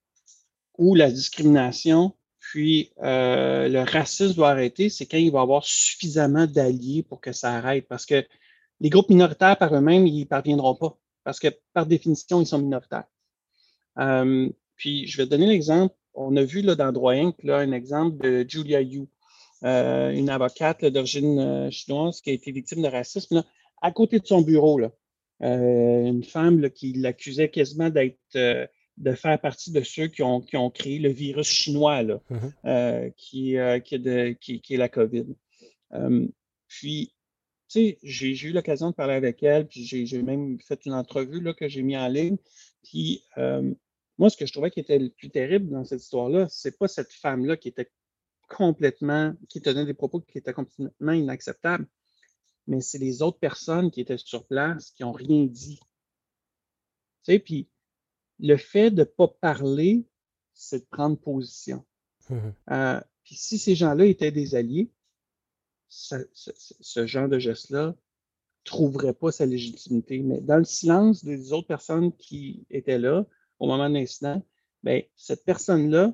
S3: où la discrimination puis euh, le racisme doit arrêter, c'est quand il va y avoir suffisamment d'alliés pour que ça arrête. Parce que les groupes minoritaires par eux-mêmes, ils ne parviendront pas parce que par définition, ils sont minoritaires. Euh, puis, je vais te donner l'exemple. On a vu là, dans Droit Inc. Là, un exemple de Julia Yu, euh, une avocate d'origine euh, chinoise qui a été victime de racisme, à côté de son bureau. Là, une femme qui l'accusait quasiment d'être de faire partie de ceux qui ont, qui ont créé le virus chinois là, mm-hmm. qui, qui, est de, qui, qui, est la COVID. puis, tu sais, j'ai eu l'occasion de parler avec elle, puis j'ai même fait une entrevue là, que j'ai mis en ligne. Puis moi, ce que je trouvais qui était le plus terrible dans cette histoire-là, c'est pas cette femme-là qui était complètement, qui tenait des propos qui étaient complètement inacceptables, mais c'est les autres personnes qui étaient sur place qui n'ont rien dit. Tu sais, puis le fait de ne pas parler, c'est de prendre position. Mmh euh, puis si ces gens-là étaient des alliés, ce, genre de geste-là trouverait pas sa légitimité. Mais dans le silence des autres personnes qui étaient là au moment de l'incident, ben, cette personne-là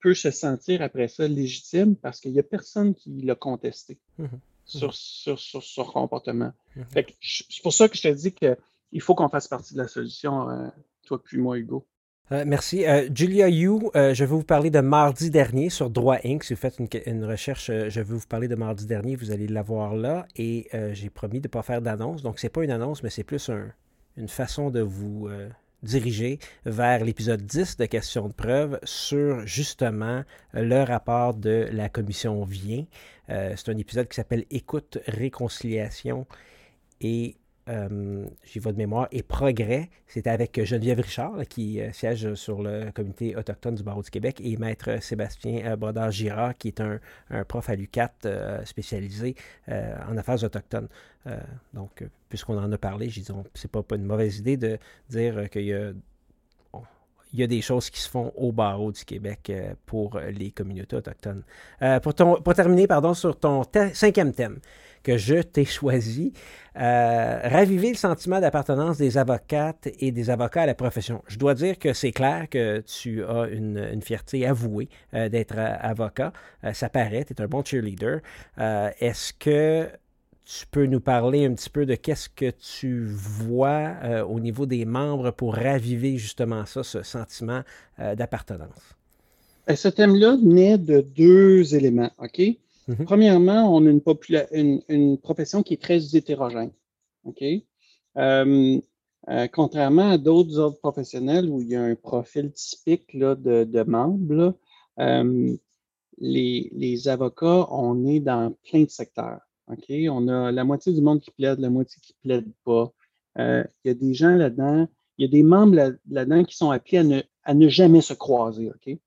S3: peut se sentir après ça légitime parce qu'il n'y a personne qui l'a contesté mmh mmh sur, sur, son comportement. Mmh c'est pour ça que je te dis qu'il faut qu'on fasse partie de la solution, euh, toi puis moi, Hugo.
S1: Euh, merci. Euh, Julia Yu, euh, je vais vous parler de mardi dernier sur Droit Inc. Si vous faites une, recherche, je vais vous parler de mardi dernier, vous allez l'avoir là. Et j'ai promis de ne pas faire d'annonce. Donc, ce n'est pas une annonce, mais c'est plus une façon de vous, diriger vers l'épisode 10 de Questions de preuve sur justement le rapport de la commission Vient. c'est un épisode qui s'appelle Écoute, réconciliation et euh, j'y vais de mémoire, et Progrès. C'était avec Geneviève Richard, qui euh, siège sur le comité autochtone du barreau du Québec, et Maître Sébastien euh, Brodard-Girard, qui est un, prof à l'UCAT spécialisé en affaires autochtones. donc, puisqu'on en a parlé, je dis, c'est pas, pas une mauvaise idée de dire qu'il y a des choses qui se font au barreau du Québec pour les communautés autochtones. pour, pour terminer, pardon, sur ton cinquième thème, que je t'ai choisi. Euh, raviver le sentiment d'appartenance des avocates et des avocats à la profession. Je dois dire que c'est clair que tu as une, fierté avouée euh, d'être euh, avocat. ça paraît, tu es un bon cheerleader. Est-ce que tu peux nous parler un petit peu de qu'est-ce que tu vois au niveau des membres pour raviver justement ça, ce sentiment d'appartenance?
S3: Ce thème-là naît de deux éléments, OK? Mhm. Premièrement, on a une, une, profession qui est très hétérogène. OK? Euh, euh, contrairement à d'autres ordres professionnels où il y a un profil typique là, de, de, membres, euh, les, les, avocats, on est dans plein de secteurs. OK? On a la moitié du monde qui plaide, la moitié qui ne plaide pas. il y a des gens là-dedans, il y a des membres là-dedans qui sont appelés à ne, à ne jamais se croiser. OK?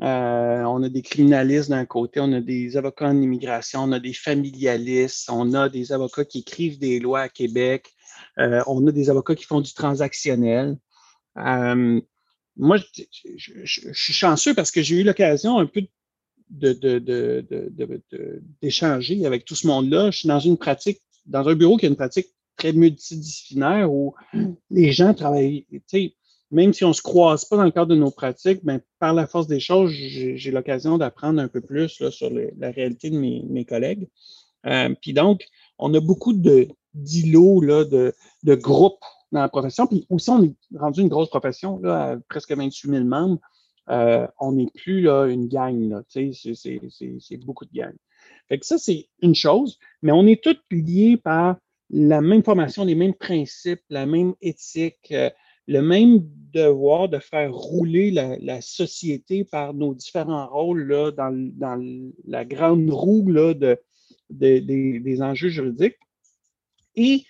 S3: Euh, on a des criminalistes d'un côté, on a des avocats en immigration, on a des familialistes, on a des avocats qui écrivent des lois à Québec, euh, on a des avocats qui font du transactionnel. Euh, moi, je, suis chanceux parce que j'ai eu l'occasion un peu d'échanger de, avec tout ce monde-là. Je suis dans une pratique, dans un bureau qui a une pratique très multidisciplinaire où les gens travaillent, tu sais, même si on ne se croise pas dans le cadre de nos pratiques, ben, par la force des choses, j'ai l'occasion d'apprendre un peu plus là, sur la réalité de mes, mes collègues. Euh, puis donc, on a beaucoup d'îlots, de, de groupes dans la profession. Puis aussi, on est rendu une grosse profession, là, à presque 28 000 membres. Euh, on n'est plus là, une gang, c'est beaucoup de gangs. Fait que ça, c'est une chose, mais on est tous liés par la même formation, les mêmes principes, la même éthique. Euh, le même devoir de faire rouler la, société par nos différents rôles là, dans, la grande roue là, de, des enjeux juridiques. Et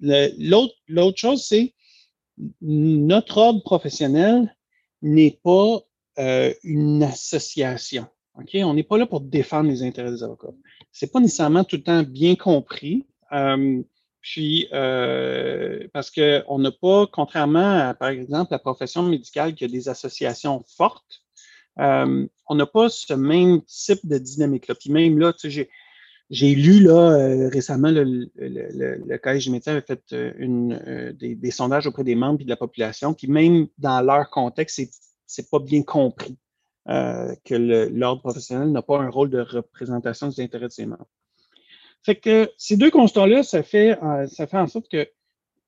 S3: l'autre chose, c'est notre ordre professionnel n'est pas euh, une association. On n'est pas là pour défendre les intérêts des avocats. Ce n'est pas nécessairement tout le temps bien compris. Euh, puis, euh, parce qu'on n'a pas, contrairement à, par exemple, la profession médicale qui a des associations fortes, euh, on n'a pas ce même type de dynamique-là. Puis même là, tu sais, j'ai lu là euh, récemment le, le, le, Collège des médecins avait fait une, des, sondages auprès des membres et de la population, puis même dans leur contexte, c'est pas bien compris que l'ordre professionnel n'a pas un rôle de représentation des intérêts de ses membres. Fait que ces deux constats-là, ça fait, euh, ça fait en sorte que,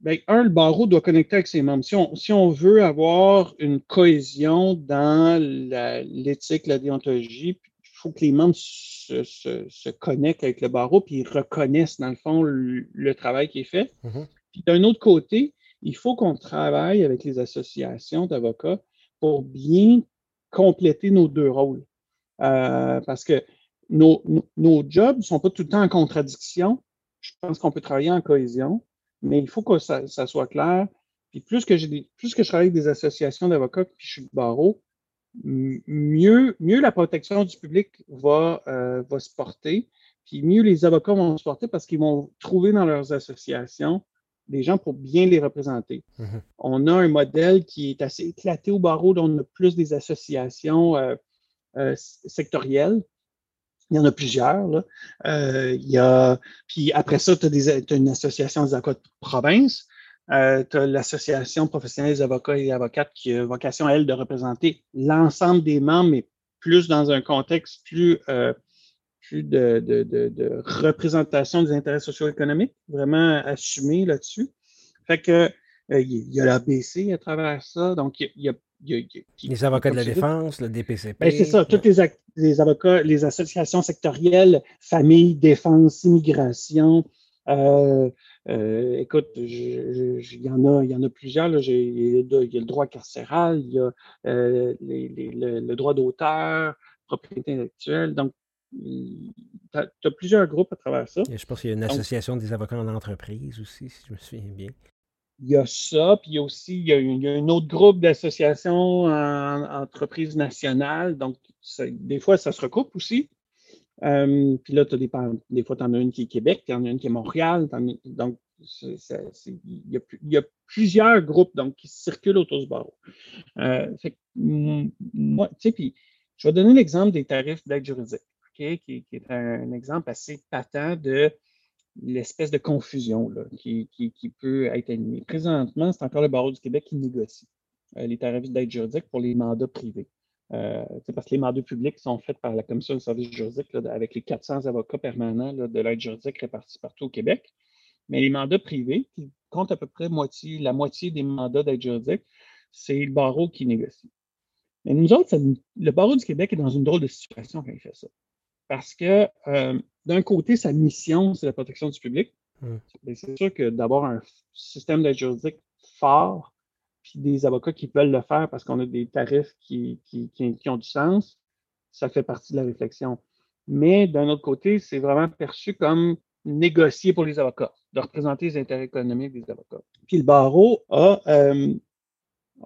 S3: ben, un, le barreau doit connecter avec ses membres. Si on, si on veut avoir une cohésion dans l'éthique, la, déontologie, il faut que les membres se, se, se, connectent avec le barreau puis ils reconnaissent, dans le fond, le, travail qui est fait. Mm-hmm. Puis d'un autre côté, il faut qu'on travaille avec les associations d'avocats pour bien compléter nos deux rôles. Euh, parce que nos, jobs ne sont pas tout le temps en contradiction. Je pense qu'on peut travailler en cohésion, mais il faut que ça, soit clair. Puis plus que, j'ai plus que je travaille avec des associations d'avocats, puis je suis de barreau, mieux, mieux la protection du public va, euh, va se porter, puis mieux les avocats vont se porter parce qu'ils vont trouver dans leurs associations des gens pour bien les représenter. Mm-hmm. On a un modèle qui est assez éclaté au barreau, dont on a plus des associations euh, euh, sectorielles il y en a plusieurs. Euh, il y a, puis après ça, tu as, une association des avocats de province. Euh, tu as l'association professionnelle des avocats et avocates qui a vocation, elle, de représenter l'ensemble des membres, mais plus dans un contexte plus, euh, de, représentation des intérêts socio-économiques, vraiment assumé là-dessus. Fait que il y a l'ABC à travers ça. Donc, il y a
S1: les avocats de la défense, le DPCP.
S3: Ben, c'est ça, tous les, avocats, les associations sectorielles, famille, défense, immigration, écoute, il y, en a, y en a plusieurs. Il y, a le droit carcéral, il y a le, droit d'auteur, propriété intellectuelle. Donc, tu as, plusieurs groupes à travers ça.
S1: je pense qu'il y a une association des avocats en entreprise aussi, si je me souviens bien.
S3: Il y a ça, puis il y a aussi il y a, un autre groupe d'associations en entreprise nationale. Donc, des fois, ça se recoupe aussi. Euh, puis là, as des, des fois, tu en as une qui est Québec, tu en as une qui est Montréal. donc, il, y a, plusieurs groupes donc, qui circulent autour du barreau. Euh, moi, tu sais, puis je vais donner l'exemple des tarifs d'aide juridique, qui, est un, exemple assez patent de l'espèce de confusion là, qui, peut être animée. Présentement, c'est encore le barreau du Québec qui négocie euh, les tarifs d'aide juridique pour les mandats privés. Euh, parce que les mandats publics sont faits par la Commission de services juridiques avec les 400 avocats permanents de l'aide juridique répartis partout au Québec. Mais les mandats privés, qui comptent à peu près moitié, la moitié des mandats d'aide juridique, c'est le barreau qui négocie. Mais nous autres, le barreau du Québec est dans une drôle de situation quand il fait ça. Parce que euh, d'un côté, sa mission, c'est la protection du public. Hum. C'est sûr que d'avoir un système d'aide juridique fort, puis des avocats qui veulent le faire parce qu'on a des tarifs qui, qui, ont du sens, ça fait partie de la réflexion. Mais d'un autre côté, c'est vraiment perçu comme négocier pour les avocats, de représenter les intérêts économiques des avocats. Puis le barreau a, euh,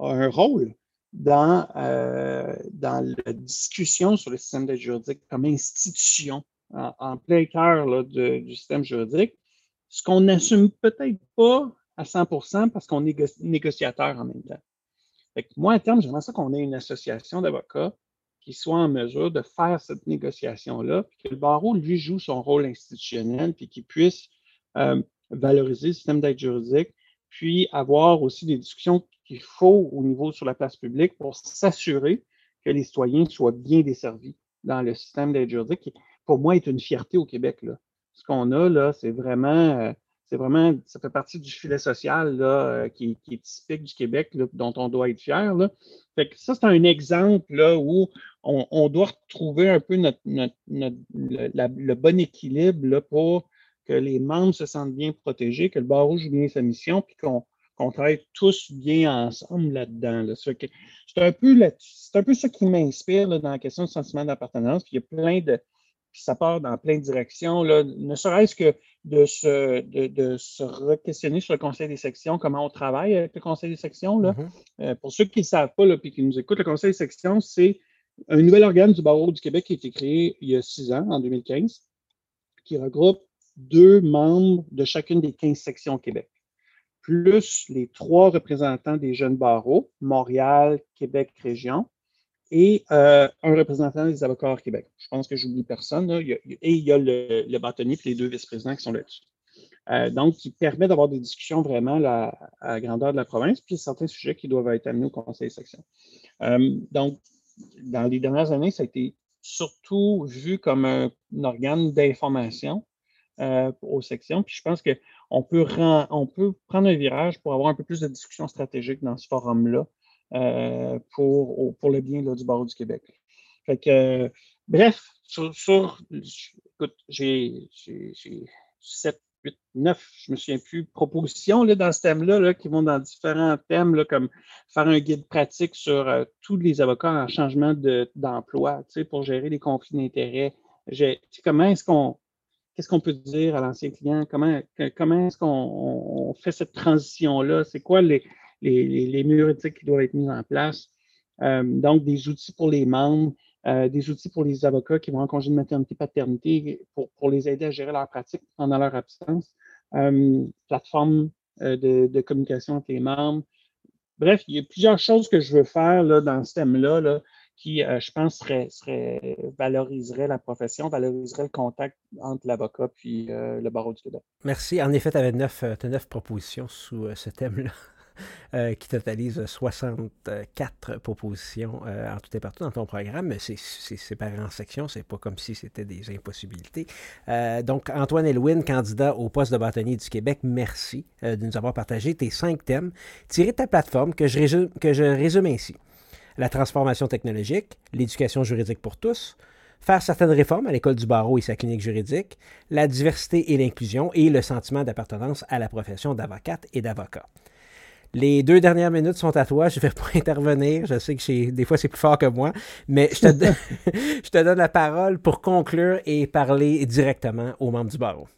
S3: un rôle dans, euh, dans la discussion sur le système d'aide juridique comme institution en, plein cœur du système juridique, ce qu'on n'assume peut-être pas à 100% parce qu'on est négociateur en même temps. moi, à terme, j'aimerais ça qu'on ait une association d'avocats qui soit en mesure de faire cette négociation-là, puis que le barreau, lui, joue son rôle institutionnel, puis qu'il puisse euh, valoriser le système d'aide juridique, puis avoir aussi des discussions qu'il faut au niveau sur la place publique pour s'assurer que les citoyens soient bien desservis dans le système d'aide juridique, qui, pour moi, est une fierté au Québec. Là. Ce qu'on a, là, c'est vraiment euh, c'est vraiment, ça fait partie du filet social là, euh, qui, est typique du Québec, dont on doit être fier. Là. Fait que ça, c'est un exemple là, où on, doit retrouver un peu notre, le, bon équilibre là, pour que les membres se sentent bien protégés, que le barreau joue bien sa mission, puis qu'on travaille tous bien ensemble là-dedans. Là. C'est un, peu un peu ça qui m'inspire dans la question du sentiment d'appartenance. Puis il y a plein de, puis ça part dans plein de directions, là, ne serait-ce que de se, de, se re-questionner sur le conseil des sections, comment on travaille avec le conseil des sections. Là. Mm-hmm. Euh, pour ceux qui ne savent pas et qui nous écoutent, le conseil des sections, c'est un nouvel organe du barreau du Québec qui a été créé il y a six ans, en 2015, qui regroupe deux membres de chacune des 15 sections au Québec, plus les trois représentants des jeunes barreaux, Montréal, Québec, Région, et euh, un représentant des avocats Québec. Je pense que j'oublie personne. et il y a le, bâtonnier et les deux vice-présidents qui sont là-dessus. Euh, donc, qui permet d'avoir des discussions vraiment à la grandeur de la province, puis certains sujets qui doivent être amenés au conseil section. Euh, donc, dans les dernières années, ça a été surtout vu comme un, organe d'information aux sections. Puis je pense qu'on peut, on peut prendre un virage pour avoir un peu plus de discussions stratégiques dans ce forum-là euh, pour, pour le bien du barreau du Québec. Fait que, bref, sur, écoute, j'ai 7, 8, 9, je me souviens plus, propositions là, dans ce thème-là là, qui vont dans différents thèmes, là, comme faire un guide pratique sur euh, tous les avocats en changement d'emploi, sais, pour gérer les conflits d'intérêts. Comment est-ce qu'on qu'est-ce qu'on peut dire à l'ancien client? Comment, comment est-ce qu'on fait cette transition-là? C'est quoi les, les, murs éthiques qui doivent être mis en place? Euh, donc, des outils pour les membres, euh, des outils pour les avocats qui vont en congé de maternité, paternité, pour, pour les aider à gérer leur pratique pendant leur absence. Euh, plateforme de, communication entre les membres. Bref, il y a plusieurs choses que je veux faire là, dans ce thème-là là, qui, je pense, serait, serait, valoriserait la profession, valoriserait le contact entre l'avocat puis le barreau du Québec.
S1: Merci. En effet, tu avais neuf, neuf propositions sous ce thème-là. [LAUGHS] Euh, qui totalise 64 propositions euh, en tout et partout dans ton programme, c'est séparé en sections, c'est pas comme si c'était des impossibilités. Euh, donc, Antoine Elwin, candidat au poste de bâtonnier du Québec, merci de nous avoir partagé tes cinq thèmes tirés de ta plateforme que je résume, que je résume ainsi. La transformation technologique, l'éducation juridique pour tous, faire certaines réformes à l'école du barreau et sa clinique juridique, la diversité et l'inclusion et le sentiment d'appartenance à la profession d'avocate et d'avocat. Les deux dernières minutes sont à toi. Je ne vais pas [LAUGHS] intervenir. Je sais que des fois c'est plus fort que moi, mais je te, [LAUGHS] [LAUGHS] je te donne la parole pour conclure et parler directement aux membres du barreau.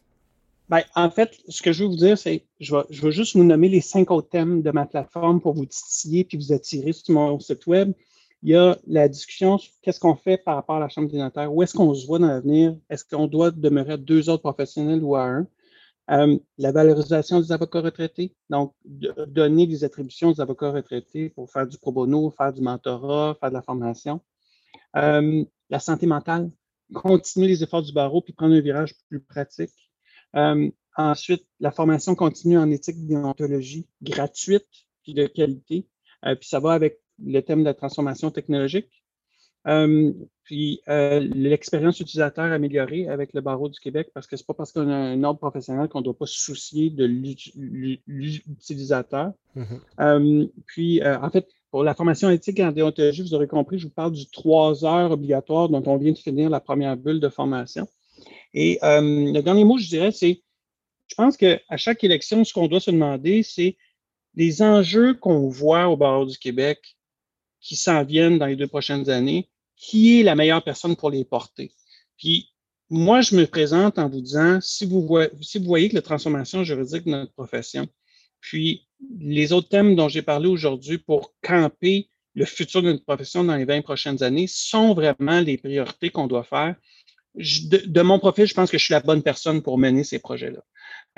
S3: Ben, en fait, ce que je veux vous dire, c'est je vais, je vais juste vous nommer les cinq autres thèmes de ma plateforme pour vous titiller puis vous attirer sur mon site web. Il y a la discussion sur qu'est-ce qu'on fait par rapport à la Chambre des notaires, où est-ce qu'on se voit dans l'avenir, est-ce qu'on doit demeurer à deux autres professionnels ou à un? Euh, la valorisation des avocats retraités, donc donner des attributions aux avocats retraités pour faire du pro bono, faire du mentorat, faire de la formation. Euh, la santé mentale, continuer les efforts du barreau puis prendre un virage plus pratique. Euh, ensuite, la formation continue en éthique déontologie gratuite puis de qualité. puis ça va avec le thème de la transformation technologique. Euh, puis euh, l'expérience utilisateur améliorée avec le barreau du Québec, parce que c'est pas parce qu'on a un ordre professionnel qu'on ne doit pas se soucier de l'utilisateur. Mm-hmm. Euh, puis, en fait, pour la formation éthique en déontologie, vous aurez compris, je vous parle du trois heures obligatoire dont on vient de finir la première bulle de formation. Et le dernier mot, je dirais, c'est, je pense qu'à chaque élection, ce qu'on doit se demander, c'est les enjeux qu'on voit au barreau du Québec qui s'en viennent dans les deux prochaines années, qui est la meilleure personne pour les porter? Puis, moi, je me présente en vous disant, si vous, voyez, si vous voyez que la transformation juridique de notre profession, puis les autres thèmes dont j'ai parlé aujourd'hui pour camper le futur de notre profession dans les 20 prochaines années sont vraiment les priorités qu'on doit faire. De, mon profil, je pense que je suis la bonne personne pour mener ces projets-là.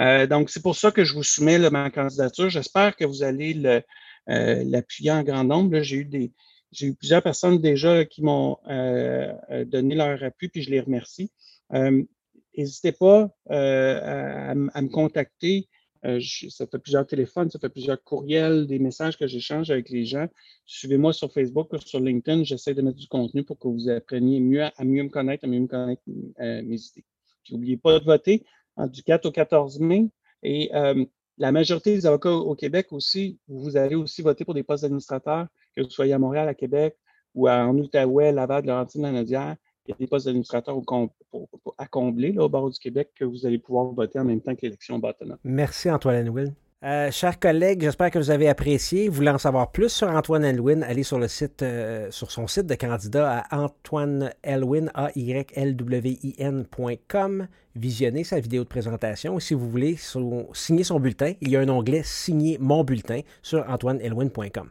S3: Euh, donc, c'est pour ça que je vous soumets ma candidature. J'espère que vous allez le, euh, l'appuyer en grand nombre. J'ai eu plusieurs personnes déjà qui m'ont euh, donné leur appui, puis je les remercie. N'hésitez pas à, me contacter. Ça fait plusieurs téléphones, ça fait plusieurs courriels, des messages que j'échange avec les gens. Suivez-moi sur Facebook, sur LinkedIn. J'essaie de mettre du contenu pour que vous appreniez mieux à, mieux me connaître, à mieux me connaître mes idées. n'oubliez pas de voter du 4 au 14 mai. Et la majorité des avocats au Québec aussi, vous allez aussi voter pour des postes d'administrateurs, que vous soyez à Montréal, à Québec ou en Outaouais, Laval, Laurentine, Lanaudière. Il y a des postes d'administrateurs à combler au barreau du Québec que vous allez pouvoir voter en même temps que l'élection bâtonne.
S1: Merci Antoine Will. Euh, chers collègues, j'espère que vous avez apprécié. Vous voulez en savoir plus sur Antoine Elwin, allez sur le site, euh, sur son site de candidat à antoineelwin, a y l w i Visionnez sa vidéo de présentation. Si vous voulez signer son bulletin, il y a un onglet Signer mon bulletin sur antoineelwin.com.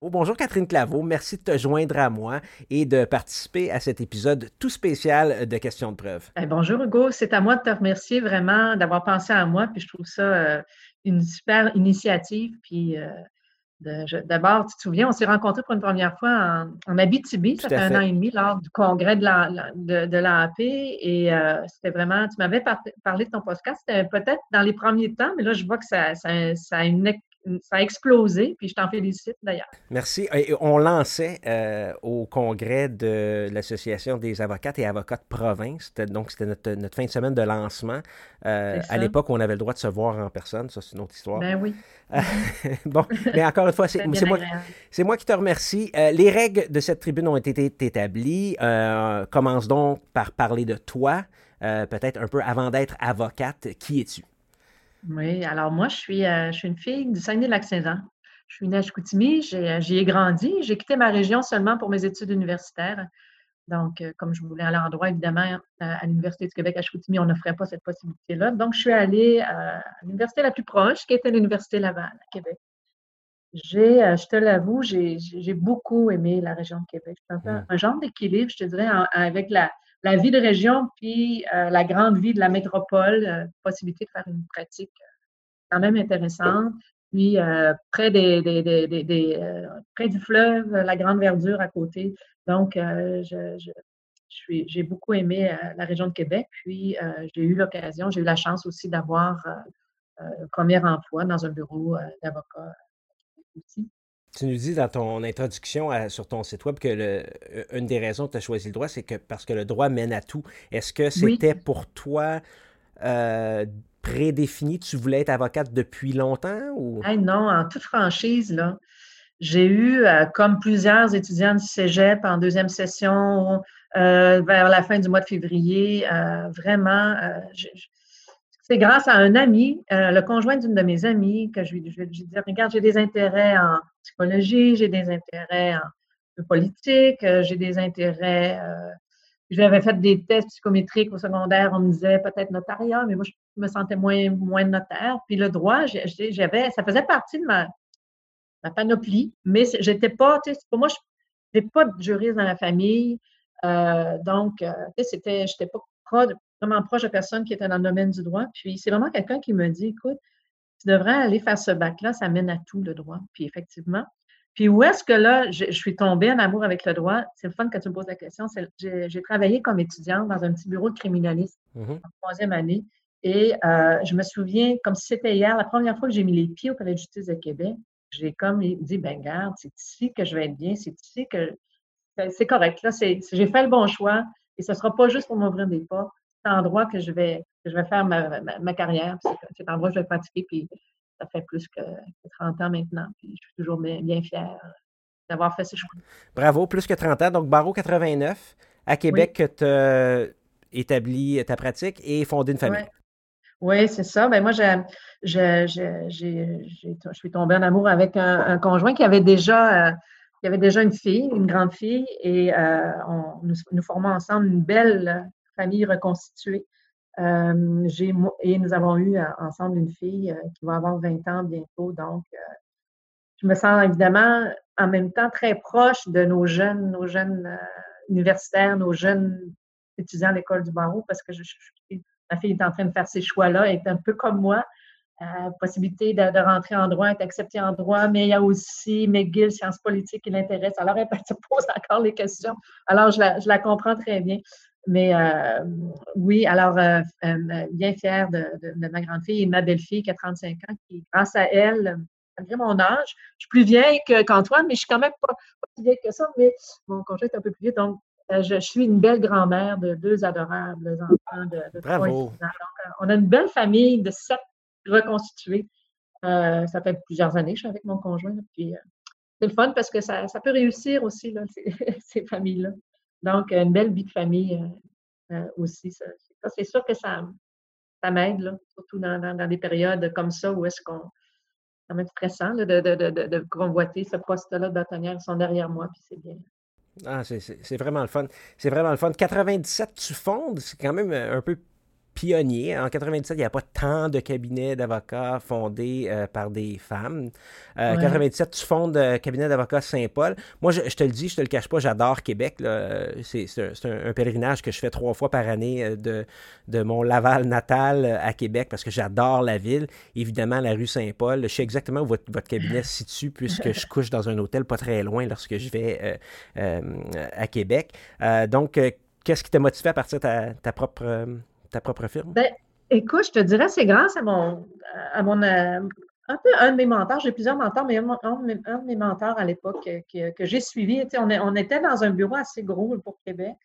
S1: Oh, bonjour Catherine Claveau, merci de te joindre à moi et de participer à cet épisode tout spécial de Questions de preuve.
S4: Eh, bonjour Hugo, c'est à moi de te remercier vraiment d'avoir pensé à moi, puis je trouve ça euh, une super initiative. Puis euh, d'abord, tu te souviens, on s'est rencontrés pour une première fois en, Abitibi, ça fait, un an et demi, lors du congrès de l'AAP, de, et euh, c'était vraiment, tu m'avais parlé de ton podcast, c'était peut-être dans les premiers temps, mais là, je vois que ça, ça, ça a une ça a explosé, puis je t'en félicite d'ailleurs.
S1: Merci. Et on lançait euh, au congrès de l'Association des avocates et avocats de province. Donc, c'était notre, fin de semaine de lancement. Euh, à l'époque, on avait le droit de se voir en personne. Ça, c'est une autre histoire.
S4: Ben oui. [LAUGHS]
S1: bon, mais encore une fois, c'est [LAUGHS] moi, moi, qui te remercie. Euh, les règles de cette tribune ont été établies. commence donc par parler de toi, peut-être un peu avant d'être avocate. Qui es-tu?
S4: Oui, alors moi, je suis, euh, je suis une fille du Saguenay-Lac-Saint-Jean. Je suis née à Chicoutimi, euh, j'y ai, grandi. J'ai quitté ma région seulement pour mes études universitaires. Donc, euh, comme je voulais aller en droit, évidemment, à l'Université du Québec à Chicoutimi, on n'offrait pas cette possibilité-là. Donc, je suis allée à l'université la plus proche, qui était l'Université Laval à Québec. J'ai, je te l'avoue, j'ai, beaucoup aimé la région de Québec. C'est un, mmh. un genre d'équilibre, je te dirais, avec la, la vie de région puis euh, la grande vie de la métropole, euh, possibilité de faire une pratique euh, quand même intéressante. Puis près, du fleuve, la grande verdure à côté. Donc, j'ai beaucoup aimé la région de Québec. Puis, j'ai eu l'occasion, j'ai eu la chance aussi d'avoir un premier emploi dans un bureau d'avocat.
S1: Tu nous dis dans ton introduction sur ton site web que le, une des raisons que tu as choisi le droit, c'est que parce que le droit mène à tout. Est-ce que c'était pour toi euh, prédéfini? Tu voulais être avocate depuis longtemps? Ou?
S4: non, en toute franchise, là, j'ai eu, euh, comme plusieurs étudiants du cégep en deuxième session, euh, vers la fin du mois de février, vraiment, c'est grâce à un ami, le conjoint d'une de mes amies, que je, lui dis, regarde, j'ai des intérêts en psychologie, j'ai des intérêts en politique, j'ai des intérêts j'avais fait des tests psychométriques au secondaire, on me disait peut-être notariat, mais moi, je me sentais moins, moins notaire. Puis le droit, j'avais, ça faisait partie de ma, panoplie, mais j'étais pas, tu sais, pour moi, je n'étais pas de juriste dans la famille. Euh, donc, euh, tu sais, c'était, j'étais pas vraiment proche de personne qui était dans le domaine du droit. Puis c'est vraiment quelqu'un qui me dit, écoute, tu devrais aller faire ce bac-là, ça mène à tout le droit. Puis effectivement, puis où est-ce que là, je, suis tombée en amour avec le droit? C'est le fun que tu me poses la question. J'ai travaillé comme étudiante dans un petit bureau de criminaliste mmh en troisième année. Et euh, je me souviens, comme si c'était hier, la première fois que j'ai mis les pieds au Palais de justice de Québec, j'ai comme dit, ben garde, c'est ici que je vais être bien, c'est ici que c'est correct. Là, j'ai fait le bon choix et ce ne sera pas juste pour m'ouvrir des pas. C'est l'endroit que je vais, que je vais faire ma, ma, carrière. C'est l'endroit que je vais pratiquer. Puis ça fait plus que, 30 ans maintenant. Puis je suis toujours bien, fière d'avoir fait ce choix.
S1: Bravo, plus que 30 ans. Donc, Barreau 89, à Québec, que tu as établi ta pratique et fondé une famille.
S4: Oui, c'est ça. Ben moi, je, suis tombée en amour avec un, conjoint qui avait déjà, euh, qui avait déjà une fille, une grande fille, et euh, nous, nous, formons ensemble une belle famille reconstituée. Euh, et nous avons eu euh, ensemble une fille euh, qui va avoir 20 ans bientôt. Donc, je me sens évidemment en même temps très proche de nos jeunes, nos jeunes universitaires, nos jeunes étudiants à l'école du barreau parce que ma fille est en train de faire ces choix-là, elle est un peu comme moi. possibilité de, rentrer en droit, être acceptée en droit, mais il y a aussi McGill, sciences politiques qui l'intéresse. Alors, elle se [LAUGHS] pose encore les questions. Alors, je la comprends très bien. Mais euh, oui, alors, euh, euh, bien fière de, ma grande fille et de ma belle-fille qui a 35 ans, qui, grâce à elle, malgré mon âge, je suis plus vieille qu'Antoine, mais je suis quand même pas, plus vieille que ça, mais mon conjoint est un peu plus vieux. Donc, je, suis une belle grand-mère de deux adorables enfants de, de
S1: Bravo.
S4: on a une belle famille de sept reconstitués. ça fait plusieurs années que je suis avec mon conjoint. Puis, c'est le fun parce que ça, peut réussir aussi, là, [LAUGHS] ces familles-là. Donc, une belle vie de famille euh, euh, aussi. C'est sûr que ça, ça m'aide, surtout dans, des périodes comme ça où est-ce qu'on. C'est quand même stressant de, de, de, de, convoiter ce poste-là de bâtonnière. Ils sont derrière moi, puis c'est bien.
S1: Ah, c'est vraiment le fun. C'est vraiment le fun. 97, tu fondes, c'est quand même un peu pionnier. En 97, il n'y a pas tant de cabinets d'avocats fondés euh, par des femmes. En euh, 97, tu fondes le euh, cabinet d'avocats Saint-Paul. Moi, je, te le dis, je te le cache pas, j'adore Québec. C'est un, pèlerinage que je fais trois fois par année de, de mon Laval natal à Québec parce que j'adore la ville. Évidemment, la rue Saint-Paul. Je sais exactement où votre, cabinet se situe puisque je couche dans un hôtel pas très loin lorsque je vais à Québec. donc, qu'est-ce qui t'a motivé à partir de ta propre ta propre firme?
S4: Ben, écoute, je te dirais, c'est grâce à mon, à mon euh, un peu un de mes mentors. J'ai plusieurs mentors, mais un, de mes mentors à l'époque que, que, j'ai suivi. on, on, était dans un bureau assez gros pour Québec.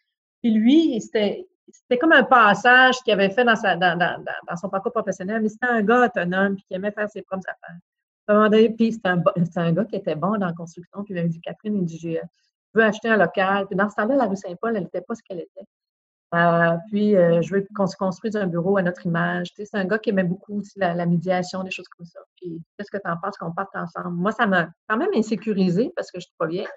S4: Puis lui, c'était. C'était comme un passage qu'il avait fait dans, sa, dans, dans, dans, son parcours professionnel, mais c'était un gars autonome qui aimait faire ses propres affaires. puis c'était un, un, gars qui était bon dans la construction. Puis il m'avait dit Catherine, il dit Je veux acheter un local. Puis dans ce temps-là, la rue Saint-Paul, elle n'était pas ce qu'elle était. Euh, puis, euh, je veux qu'on se construise un bureau à notre image. c'est un gars qui aimait beaucoup la, médiation, des choses comme ça. Puis, qu'est-ce que tu en penses qu'on parte ensemble? Moi, ça m'a quand même insécurisé parce que je suis pas vieille.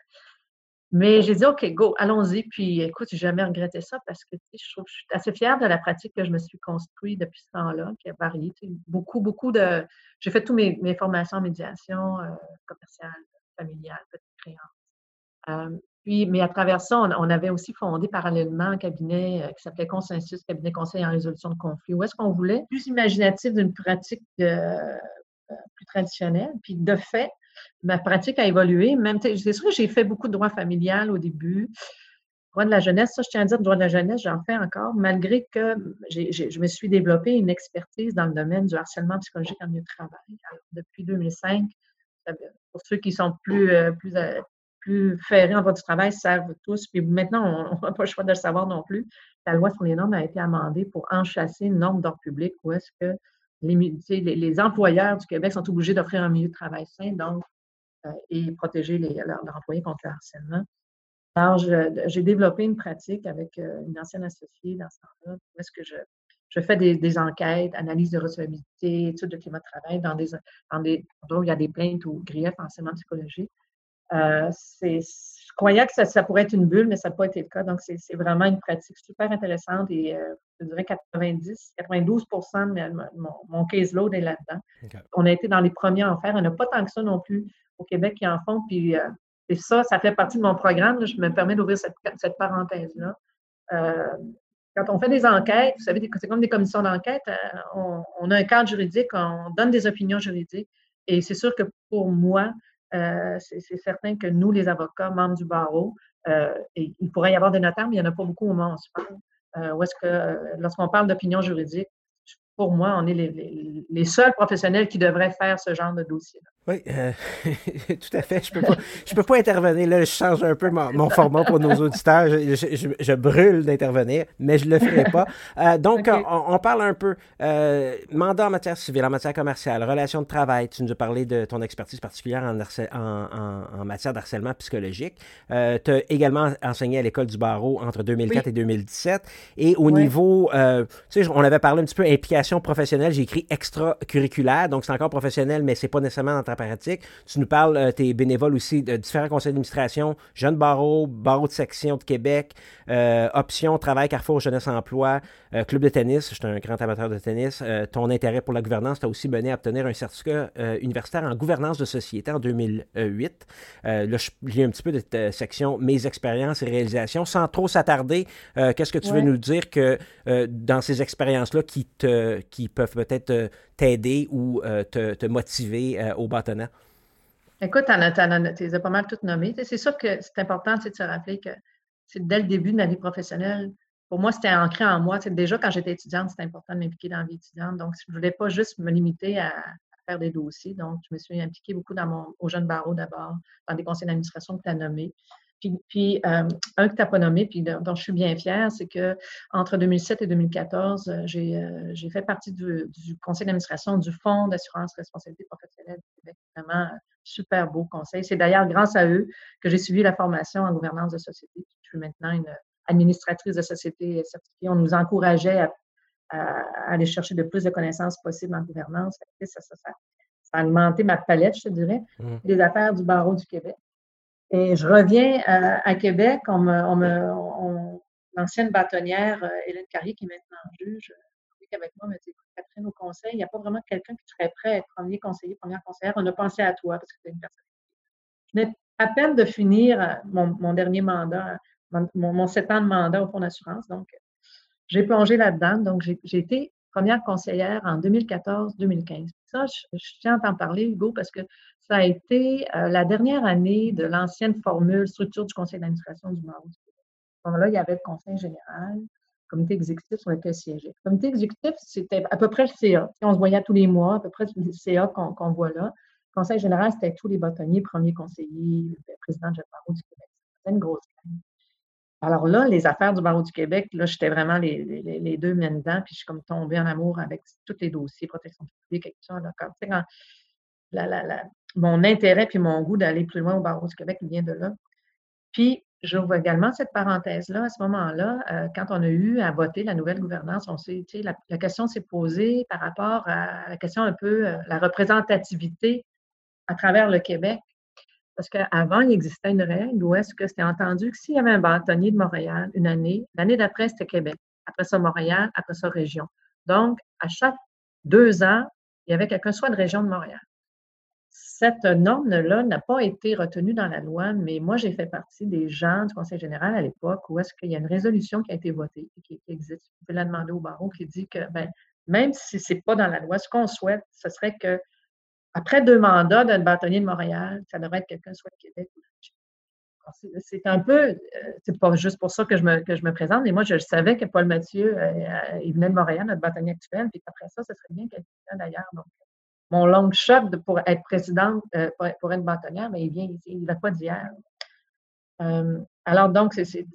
S4: Mais j'ai dit, OK, go, allons-y. Puis, écoute, j'ai jamais regretté ça parce que je, trouve, je suis assez fière de la pratique que je me suis construite depuis ce temps-là, qui a varié. beaucoup, beaucoup de. J'ai fait toutes mes, formations en médiation euh, commerciale, familiale, petite créance mais à travers ça, on, avait aussi fondé parallèlement un cabinet euh, qui s'appelait Consensus, cabinet conseil en résolution de conflits, où est-ce qu'on voulait plus imaginatif d'une pratique euh, euh, plus traditionnelle. Puis de fait, ma pratique a évolué. Même, c'est sûr que j'ai fait beaucoup de droit familial au début. Droit de la jeunesse, ça, je tiens à dire, droit de la jeunesse, j'en fais encore, malgré que je me suis développé une expertise dans le domaine du harcèlement psychologique en milieu de travail. depuis 2005, pour ceux qui sont plus, plus plus ferrés en droit du travail servent tous. Puis maintenant, on n'a pas le choix de le savoir non plus. La loi sur les normes a été amendée pour enchasser une norme d'ordre public où est-ce que les, les, employeurs du Québec sont obligés d'offrir un milieu de travail sain donc, euh, et protéger leurs, employés contre le harcèlement. Alors, j'ai développé une pratique avec euh, une ancienne associée dans ce temps-là, où est-ce que je, je fais des, enquêtes, analyse de recevabilité, études de climat de travail dans des, dans des où il y a des plaintes ou griefs en enseignement psychologique. Euh, je croyais que ça, pourrait être une bulle, mais ça n'a pas été le cas. Donc, c'est vraiment une pratique super intéressante et euh, je dirais 90, 92% de mon, mon caseload est là-dedans. On a été dans les premiers à en faire. On n'a pas tant que ça non plus au Québec qui en font. Puis, euh, et ça, ça fait partie de mon programme. je me permets d'ouvrir cette, cette parenthèse-là. Quand on fait des enquêtes, vous savez, c'est comme des commissions d'enquête, on, on, a un cadre juridique, on donne des opinions juridiques. Et c'est sûr que pour moi, euh, c'est certain que nous, les avocats, membres du barreau, euh, il pourrait y avoir des notaires, mais il n'y en a pas beaucoup au moment. Euh, où est-ce que, lorsqu'on parle d'opinion juridique, pour moi, on est les, seuls professionnels qui devraient faire ce genre de dossier-là.
S1: Oui, euh, [LAUGHS] tout à fait. Je ne peux, pas, peux pas intervenir. Là, je change un peu mon, format pour nos auditeurs. Je, brûle d'intervenir, mais je ne le ferai pas. Euh, donc, on, parle un peu euh, mandat en matière civile, en matière commerciale, relations de travail. Tu nous as parlé de ton expertise particulière en, en, matière d'harcèlement psychologique. tu as également enseigné à l'école du barreau entre 2004 et 2017. Et au niveau, tu sais, on avait parlé un petit peu implication professionnelle. J'ai écrit extracurriculaire, donc c'est encore professionnel, mais c'est pas nécessairement dans ta Tu nous parles, euh, tes bénévoles aussi de différents conseils d'administration, Jeunes Barreau, Barreau de section de Québec, euh, Option, Travail, Carrefour, Jeunesse Emploi, euh, Club de tennis, je suis un grand amateur de tennis. ton intérêt pour la gouvernance t'a aussi mené à obtenir un certificat universitaire en gouvernance de société en 2008. là, je lis un petit peu de ta section Mes expériences et réalisations. Sans trop s'attarder, qu'est-ce que tu veux nous dire que dans ces expériences-là qui, te, qui peuvent peut-être t'aider ou te, te, motiver au bâtiment
S4: Écoute, tu les as pas mal toutes nommées. C'est sûr que c'est important de se rappeler que c'est dès le début de ma vie professionnelle. Pour moi, c'était ancré en moi. Déjà, quand j'étais étudiante, c'était important de m'impliquer dans la vie étudiante. Donc, je ne voulais pas juste me limiter à, faire des dossiers. Donc, je me suis impliquée beaucoup dans mon, au jeune barreau d'abord, dans des conseils d'administration que tu as nommés. Puis, euh, un que tu n'as pas nommé, puis dont, je suis bien fière, c'est que entre 2007 et 2014, euh, euh, j'ai fait partie du, conseil d'administration du Fonds d'assurance responsabilité professionnelle du Québec. Vraiment, super beau conseil. C'est d'ailleurs grâce à eux que j'ai suivi la formation en gouvernance de société. Je suis maintenant une administratrice de société certifiée. On nous encourageait à, aller chercher de plus de connaissances possibles en gouvernance. Ça, ça, ça, a alimenté ma palette, je te dirais, mmh. des affaires du barreau du Québec. Et je reviens à, Québec, on me, l'ancienne bâtonnière euh, Hélène Carrier, qui est maintenant juge, avec moi, m'a dit Catherine, au conseil, il n'y a pas vraiment quelqu'un qui serait prêt à être premier conseiller, première conseillère. On a pensé à toi parce que tu es une personne. Je venais à peine de finir euh, mon, dernier mandat, mon, mon, ans de mandat au Fonds d'assurance. Donc, j'ai plongé là-dedans. Donc, j'ai été première conseillère en 2014-2015. Ça, je, tiens à parler, Hugo, parce que ça a été euh, la dernière année de l'ancienne formule structure du conseil d'administration du Maroc. À ce moment-là, il y avait le conseil général, le comité exécutif sur lequel siégeait. Le comité exécutif, c'était à peu près le CA. On se voyait tous les mois, à peu près le CA qu'on voit là. Le conseil général, c'était tous les bâtonniers, premiers conseillers, le président de Barreau du Québec. C'était une grosse alors là, les affaires du barreau du Québec, là, j'étais vraiment les, deux mains dedans, puis je suis comme tombée en amour avec tous les dossiers, protection publique et tout ça. Là, quand, mon intérêt puis mon goût d'aller plus loin au barreau du Québec vient de là. Puis, j'ouvre également cette parenthèse-là. À ce moment-là, euh, quand on a eu à voter la nouvelle gouvernance, on s'est, la, la question s'est posée par rapport à la question un peu, euh, la représentativité à travers le Québec. Parce qu'avant, il existait une règle où est-ce que c'était entendu que s'il y avait un bâtonnier de Montréal une année, l'année d'après, c'était Québec. Après ça, Montréal, après ça, région. Donc, à chaque deux ans, il y avait quelqu'un soit de région de Montréal. Cette norme-là n'a pas été retenue dans la loi, mais moi, j'ai fait partie des gens du Conseil général à l'époque où est-ce qu'il y a une résolution qui a été votée et qui, existe. Vous pouvez la demander au barreau qui dit que ben, même si ce n'est pas dans la loi, ce qu'on souhaite, ce serait que après deux mandats d'un bâtonnier de Montréal, ça devrait être quelqu'un soit de Québec ou de c'est un peu, euh, c'est pas juste pour ça que je me, que je me présente, mais moi, je savais que Paul Mathieu, euh, euh, il venait de Montréal, notre bâtonnier actuel, puis après ça, ce serait bien quelqu'un d'ailleurs. Donc, mon long shot pour être présidente, pour, être bâtonnière, mais il vient, il ne va pas d'hier? alors, donc, c'est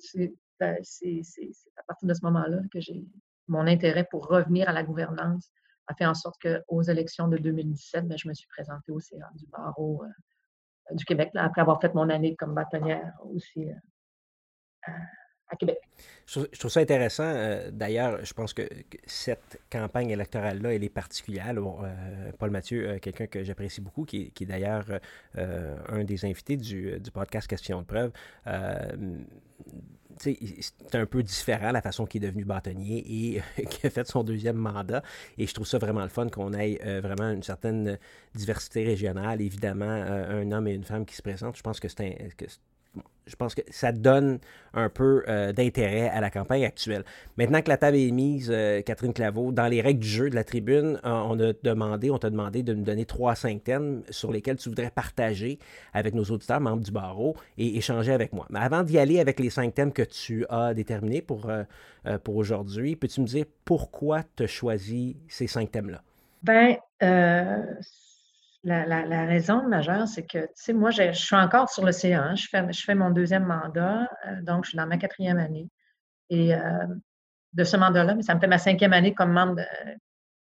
S4: à partir de ce moment-là que j'ai mon intérêt pour revenir à la gouvernance a fait en sorte qu'aux élections de 2017, ben, je me suis présentée au CA du barreau du Québec, après avoir fait mon année comme bâtonnière aussi à Québec.
S1: Je trouve, ça intéressant. Euh, d'ailleurs, je pense que, cette campagne électorale-là, elle est particulière. Euh, Paul Mathieu, euh, quelqu'un que j'apprécie beaucoup, qui, est d'ailleurs un des invités du, podcast Question de preuve, c'est un peu différent la façon qu'il est devenu bâtonnier et [LAUGHS] qui a fait son deuxième mandat. Et je trouve ça vraiment le fun qu'on ait vraiment une certaine diversité régionale. Évidemment, un homme et une femme qui se présentent. Je pense que c'est un, je pense que ça donne un peu euh, d'intérêt à la campagne actuelle. Maintenant que la table est mise, euh, Catherine Claveau, dans les règles du jeu de la tribune, euh, on a demandé, on t'a demandé de nous donner trois, cinq thèmes sur lesquels tu voudrais partager avec nos auditeurs, membres du barreau, et échanger avec moi. Mais avant d'y aller avec les cinq thèmes que tu as déterminés pour, pour aujourd'hui, peux-tu me dire pourquoi tu as choisi ces cinq thèmes-là?
S4: Ben, la, raison majeure, c'est que, tu sais, moi, je, suis encore sur le CA. Hein. je, fais, mon deuxième mandat, euh, donc je suis dans ma quatrième année. Et euh, de ce mandat-là, mais ça me fait ma cinquième année comme membre de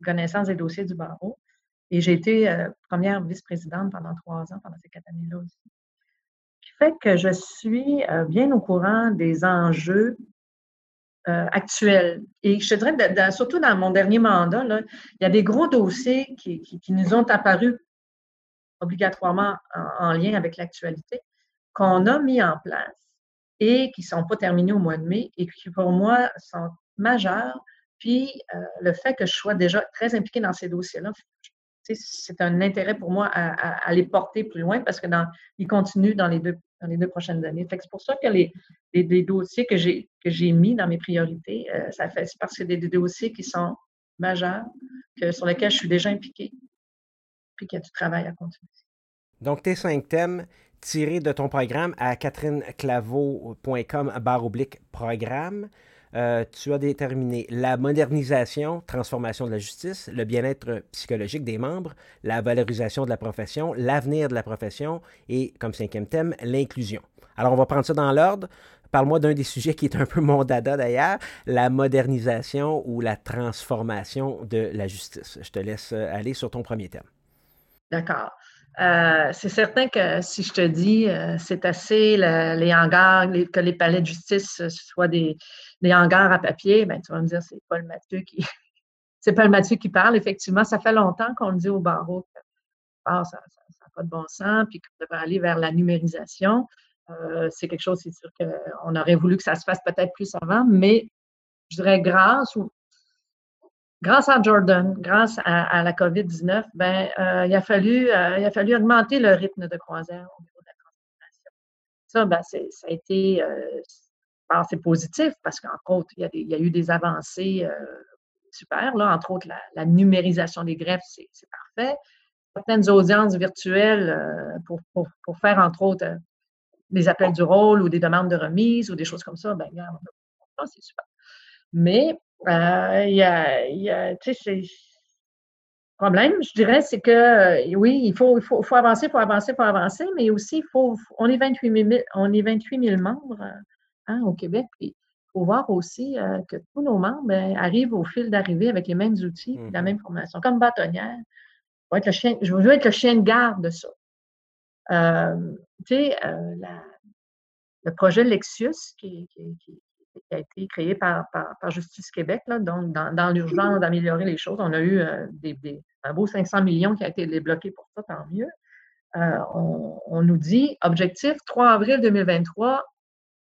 S4: connaissance des dossiers du barreau. Et j'ai été euh, première vice-présidente pendant trois ans, pendant ces quatre années-là aussi. Ce qui fait que je suis bien au courant des enjeux actuels. Et je te dirais, surtout dans mon dernier mandat, il y a des gros dossiers qui, qui nous ont apparus obligatoirement en, lien avec l'actualité, qu'on a mis en place et qui ne sont pas terminés au mois de mai et qui, pour moi, sont majeurs. Puis, euh, le fait que je sois déjà très impliquée dans ces dossiers-là, c'est un intérêt pour moi à, les porter plus loin parce que dans, ils continuent dans les deux, prochaines années. c'est pour ça que les, les, dossiers que j'ai, mis dans mes priorités, euh, ça fait, c'est parce que des, des, dossiers qui sont majeurs, sur lesquels je suis déjà impliquée puis qu'il y a du travail à continuer.
S1: Donc, tes cinq thèmes tirés de ton programme à catherineclaveau.com barre oblique programme. Euh, tu as déterminé la modernisation, transformation de la justice, le bien-être psychologique des membres, la valorisation de la profession, l'avenir de la profession et, comme cinquième thème, l'inclusion. Alors, on va prendre ça dans l'ordre. Parle-moi d'un des sujets qui est un peu mon dada d'ailleurs, la modernisation ou la transformation de la justice. Je te laisse aller sur ton premier thème.
S4: D'accord. Euh, c'est certain que si je te dis euh, c'est assez les hangars, que les palais de justice soient des, hangars à papier, ben, tu vas me dire c'est Paul Mathieu qui [LAUGHS] c'est Paul Mathieu qui parle. Effectivement, ça fait longtemps qu'on le dit au barreau que ah, ça n'a pas de bon sens, puis qu'on devrait aller vers la numérisation. Euh, c'est quelque chose, c'est sûr qu'on aurait voulu que ça se fasse peut-être plus avant, mais je dirais grâce ou grâce à Jordan, grâce à, la COVID-19, ben, euh, il, a fallu, euh, il a fallu augmenter le rythme de croisière au niveau de la transformation. Ça, ben, ça a été euh, c'est positif parce qu'entre autres, il y, a eu des avancées super. Là, entre autres, la, numérisation des greffes, c'est parfait. Certaines audiences virtuelles pour, pour, faire, entre autres, des appels du rôle ou des demandes de remise ou des choses comme ça, ben, c'est super. Mais euh, y a. Le problème, je dirais, c'est que euh, oui, il faut, il faut, faut avancer, il faut avancer, il faut avancer, mais aussi, il faut, on est 28 000, on est 28 000 membres hein, au Québec. Il faut voir aussi euh, que tous nos membres ben, arrivent au fil d'arrivée avec les mêmes outils, et la mmh même formation. Comme bâtonnière, je veux être le chien, je veux être le chien de garde de ça. tu sais, le projet Lexius, qui, qui, qui, qui a été créé par, par, Justice Québec, là, donc dans, l'urgence d'améliorer les choses. On a eu euh, des, un beau 500 millions qui a été débloqué pour ça, tant mieux. Euh, on, nous dit, objectif, 3 avril 2023,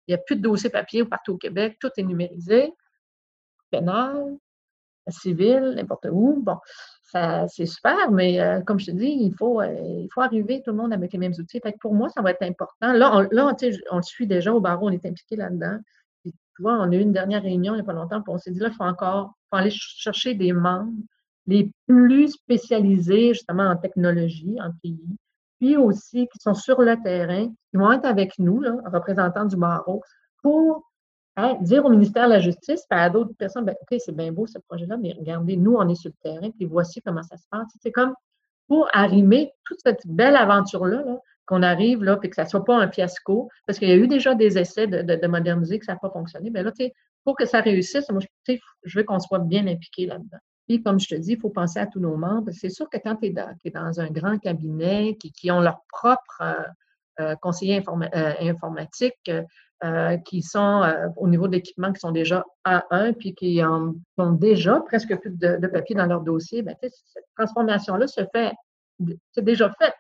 S4: il n'y a plus de dossiers papier partout au Québec, tout est numérisé, pénal, civil, n'importe où. Bon, c'est super, mais euh, comme je te dis, il faut, il faut arriver tout le monde avec les mêmes outils. pour moi, ça va être important. Là, on, là, on le suit déjà au barreau, on est impliqué là-dedans. Tu vois, on a eu une dernière réunion il n'y a pas longtemps, puis on s'est dit là, il faut encore aller chercher des membres les plus spécialisés justement en technologie, en pays, puis aussi qui sont sur le terrain, qui vont être avec nous, là, représentants du barreau, pour hein, dire au ministère de la Justice, puis à d'autres personnes, ben, OK, c'est bien beau ce projet-là, mais regardez, nous, on est sur le terrain, puis voici comment ça se passe. C'est comme pour arrimer toute cette belle aventure-là, là, qu'on arrive là, puis que ça ne soit pas un fiasco, parce qu'il y a eu déjà des essais de, moderniser que ça n'a pas fonctionné. Mais là, tu sais, pour que ça réussisse, moi, je veux qu'on soit bien impliqué là-dedans. Puis, comme je te dis, il faut penser à tous nos membres. C'est sûr que quand tu es, dans un grand cabinet qui, ont leur propre euh, euh, conseiller euh, informatique, qui sont au niveau de l'équipement, qui sont déjà A1, puis qui ont, déjà presque plus de, papier dans leur dossier, bien, cette transformation-là se fait, c'est déjà fait.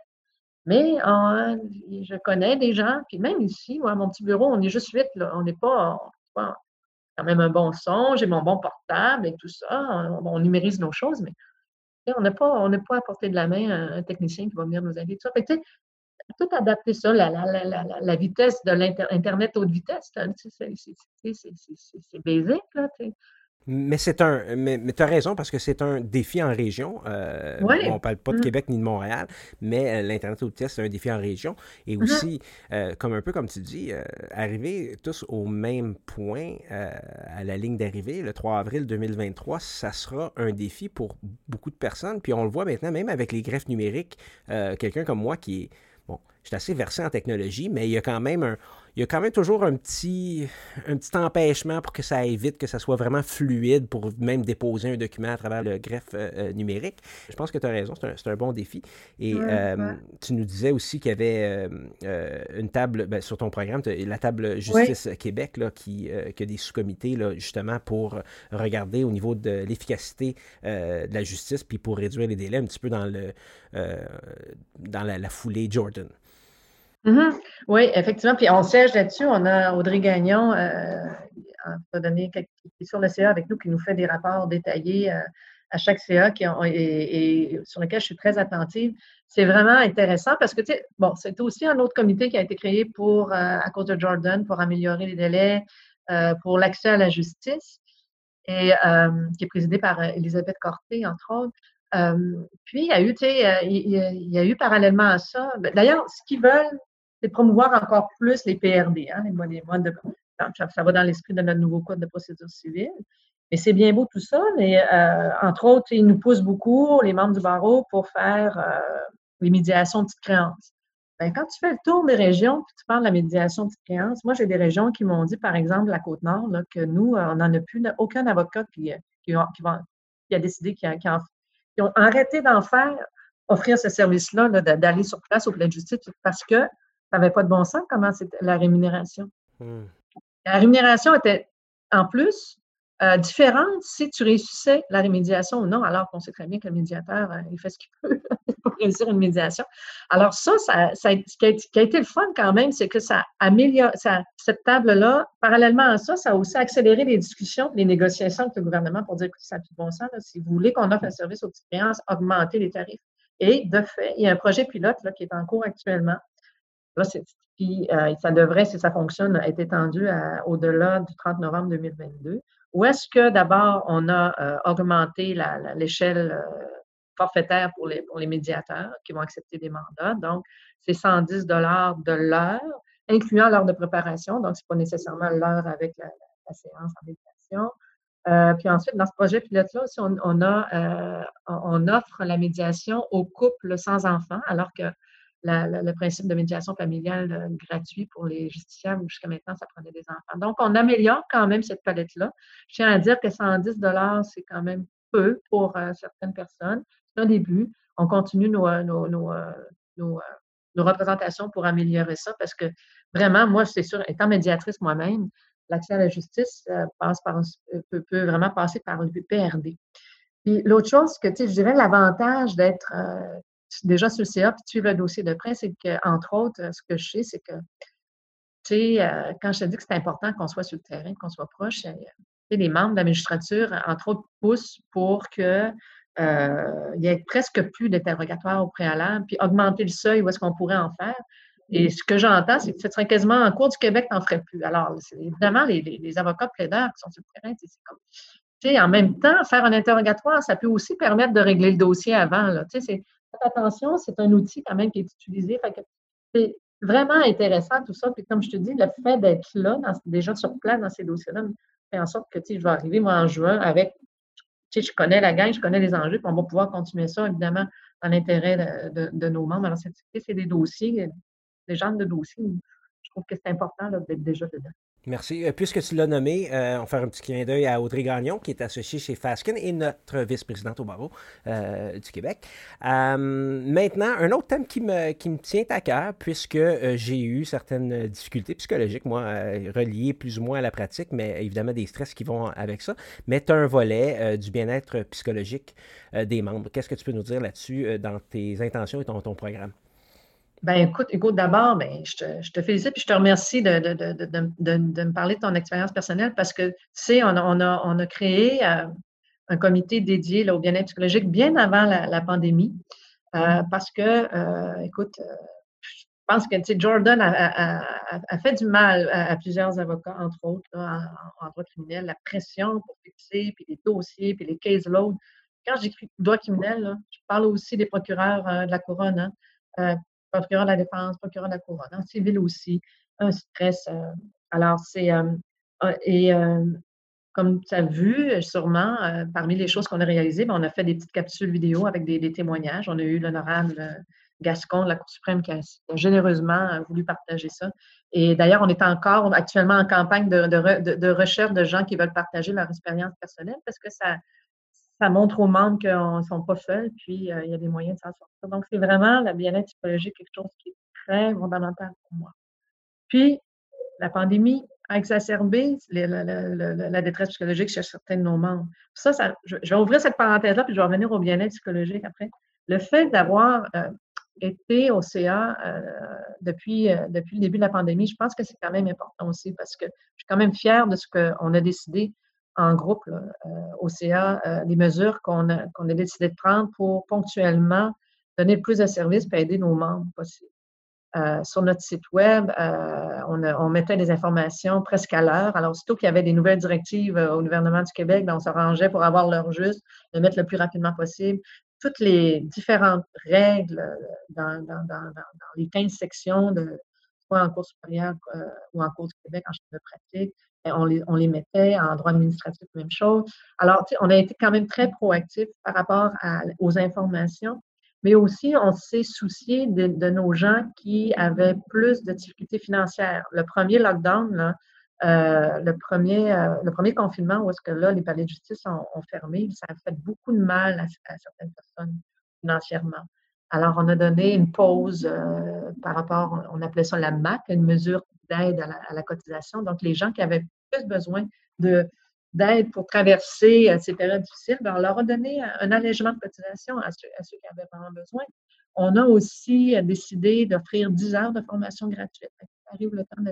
S4: Mais je connais des gens, puis même ici, moi, à mon petit bureau, on est juste huit, on n'est pas, quand même un bon son, j'ai mon bon portable et tout ça, on, numérise nos choses, mais on n'a pas, pas à porter de la main un, technicien qui va venir nous aider. Tout ça. Tout adapter ça, la, vitesse de l'Internet haute vitesse, c'est basique, là,
S1: mais c'est un. Mais, tu as raison parce que c'est un défi en région. Euh, on ne parle pas de mm. Québec ni de Montréal, mais euh, l'Internet haute vitesse, c'est un défi en région. Et mm-hmm. aussi, euh, comme un peu comme tu dis, arriver tous au même point à la ligne d'arrivée, le 3 avril 2023, ça sera un défi pour beaucoup de personnes. Puis on le voit maintenant, même avec les greffes numériques, quelqu'un comme moi qui est. Bon, je suis assez versé en technologie, mais il y a quand même un il y a quand même toujours un petit, un petit empêchement pour que ça évite que ça soit vraiment fluide pour même déposer un document à travers le greffe euh, euh, numérique. Je pense que tu as raison, c'est un, bon défi. Et euh, tu nous disais aussi qu'il y avait une table ben, sur ton programme, la table Justice Québec, là, qui, qui, a des sous-comités justement pour regarder au niveau de l'efficacité de la justice, puis pour réduire les délais un petit peu dans, le, dans la foulée Jordan.
S4: Mmh oui, effectivement. Puis on siège là-dessus. On a Audrey Gagnon, euh, qui est sur le CA avec nous, qui nous fait des rapports détaillés euh, à chaque CA qui et, sur lequel je suis très attentive. C'est vraiment intéressant parce que, tu sais, bon, c'est aussi un autre comité qui a été créé pour, euh, à cause de Jordan, pour améliorer les délais, euh, pour l'accès à la justice, et qui est présidé par Elisabeth Corté, entre autres. puis, il y a eu, tu sais, il, il, y a eu parallèlement à ça, ben, d'ailleurs, ce qu'ils veulent, c'est promouvoir encore plus les PRD, hein, les modes, de, ça, va dans l'esprit de notre nouveau code de procédure civile. Mais c'est bien beau tout ça, mais euh, entre autres, ils nous poussent beaucoup, les membres du barreau, pour faire euh, les médiations de petites créances. Ben, quand tu fais le tour des régions, puis tu parles de la médiation de petites créances, moi, j'ai des régions qui m'ont dit, par exemple, la Côte-Nord, que nous, euh, on n'en a plus, aucun avocat qui, qui, a décidé qu'ils ont arrêté d'en faire, offrir ce service-là, d'aller sur place au plein de justice, parce que ça n'avait pas de bon sens comment c'était la rémunération. Hmm. La rémunération était en plus euh, différente si tu réussissais la rémédiation ou non, alors qu'on sait très bien que le médiateur, euh, il fait ce qu'il peut [LAUGHS] pour réussir une médiation. Alors ça, ça, ce, qui a, été le fun quand même, c'est que ça améliore, ça, cette table-là, parallèlement à ça, ça a aussi accéléré les discussions, les négociations avec le gouvernement pour dire que ça n'a plus de bon sens. si vous voulez qu'on offre un service aux petites créances, augmentez les tarifs. Et de fait, il y a un projet pilote là, qui est en cours actuellement Là, euh, ça devrait, si ça fonctionne, être étendu au-delà du 30 novembre 2022. Ou est-ce que d'abord, on a euh, augmenté l'échelle euh, forfaitaire pour les, pour les médiateurs qui vont accepter des mandats? Donc, c'est 110 de l'heure, incluant l'heure de préparation. Donc, ce n'est pas nécessairement l'heure avec la, séance en médiation. puis ensuite, dans ce projet pilote-là aussi, on, on, a, on offre la médiation aux couples sans enfants, alors que le principe de médiation familiale euh, gratuit pour les justiciables, où jusqu'à maintenant, ça prenait des enfants. Donc, on améliore quand même cette palette-là. Je tiens à dire que 110 c'est quand même peu pour euh, certaines personnes. C'est un début. On continue nos, euh, nos, nos, représentations pour améliorer ça parce que vraiment, moi, c'est sûr, étant médiatrice moi-même, l'accès à la justice passe par, peut, peut, vraiment passer par le PRD. Puis l'autre chose que, tu sais, je dirais l'avantage d'être déjà sur le CA, puis suivre le dossier de près, c'est qu'entre autres, ce que je sais, c'est que, tu sais, euh, quand je te dis que c'est important qu'on soit sur le terrain, qu'on soit proche, euh, les membres de la magistrature, entre autres, poussent pour que euh, il y ait presque plus d'interrogatoires au préalable, puis augmenter le seuil où est-ce qu'on pourrait en faire. Et ce que j'entends, c'est que ce serait quasiment en cours du Québec, n'en ferais plus. Alors, évidemment, les, les, avocats plaideurs qui sont sur le terrain, c'est comme. Tu sais, en même temps, faire un interrogatoire, ça peut aussi permettre de régler le dossier avant. Là. Attention, c'est un outil quand même qui est utilisé. c'est vraiment intéressant tout ça. Puis comme je te dis, le fait d'être là, déjà sur place dans ces dossiers-là, fait en sorte que je vais arriver moi en juin avec, je connais la gang, je connais les enjeux, puis on va pouvoir continuer ça, évidemment, dans l'intérêt de, nos membres. Alors, c'est des dossiers les gens de dossier, je trouve que c'est important d'être déjà dedans.
S1: Merci. Euh, puisque tu l'as nommé, euh, on va faire un petit clin d'œil à Audrey Gagnon, qui est associée chez Fasken et notre vice-présidente au barreau euh, du Québec. maintenant, un autre thème qui me, qui me tient à cœur, puisque j'ai eu certaines difficultés psychologiques, moi, reliées plus ou moins à la pratique, mais évidemment des stress qui vont avec ça. Mais un volet du bien-être psychologique des membres. Qu'est-ce que tu peux nous dire là-dessus dans tes intentions et ton, ton programme?
S4: Ben écoute, écoute, d'abord, ben, je, te, je te félicite et je te remercie de, de, de, de, me parler de ton expérience personnelle parce que, tu sais, on a, on a, on a créé euh, un comité dédié là, au bien-être psychologique bien avant la, la pandémie euh, parce que, euh, écoute, je pense que, tu sais, Jordan a, a, a, fait du mal à, plusieurs avocats, entre autres, là, en, droit criminel, la pression pour fixer, puis les dossiers, puis les case loads. Quand j'écris droit criminel, là, je parle aussi des procureurs de la couronne. Hein, procureur de la défense, procureur de la couronne, en civil aussi, un stress. Euh, alors, c'est. Euh, euh, et comme tu as vu, sûrement, parmi les choses qu'on a réalisées, ben, on a fait des petites capsules vidéo avec des, témoignages. On a eu l'honorable Gascon de la Cour suprême qui a généreusement voulu partager ça. Et d'ailleurs, on est encore actuellement en campagne de, de, recherche de gens qui veulent partager leur expérience personnelle parce que ça, ça montre aux membres qu'ils ne sont pas seuls, puis euh, il y a des moyens de s'en sortir. Donc, c'est vraiment la bien-être psychologique, quelque chose qui est très fondamental pour moi. Puis, la pandémie a exacerbé la, détresse psychologique chez certains de nos membres. Ça, je, vais ouvrir cette parenthèse-là, puis je vais revenir au bien-être psychologique après. Le fait d'avoir euh, été au CA euh, depuis le début de la pandémie, je pense que c'est quand même important aussi parce que je suis quand même fière de ce qu'on a décidé en groupe euh, au CA euh, les mesures qu'on a, a décidé de prendre pour ponctuellement donner le plus de services et aider nos membres possible. Euh, sur notre site web, on, mettait des informations presque à l'heure. Alors, surtout qu'il y avait des nouvelles directives au gouvernement du Québec, ben, on s'arrangeait pour avoir l'heure juste, le mettre le plus rapidement possible. Toutes les différentes règles dans, les 15 sections, de, soit en cours supérieur ou en cours du Québec en chambre de pratique, on les, on les, mettait en droit administratif, même chose. Alors, on a été quand même très proactif par rapport aux informations, mais aussi on s'est soucié de, nos gens qui avaient plus de difficultés financières. Le premier lockdown, euh, le, premier, euh, le premier confinement où est-ce que là, les palais de justice ont, fermé, ça a fait beaucoup de mal à, certaines personnes financièrement. Alors, on a donné une pause euh, par rapport, on appelait ça la MAC, une mesure d'aide à, la cotisation. Donc, les gens qui avaient plus besoin d'aide pour traverser euh, ces périodes difficiles, ben, on leur a donné un allègement de cotisation à ceux, qui avaient vraiment besoin. On a aussi euh, décidé d'offrir 10 heures de formation gratuite. Arrive le temps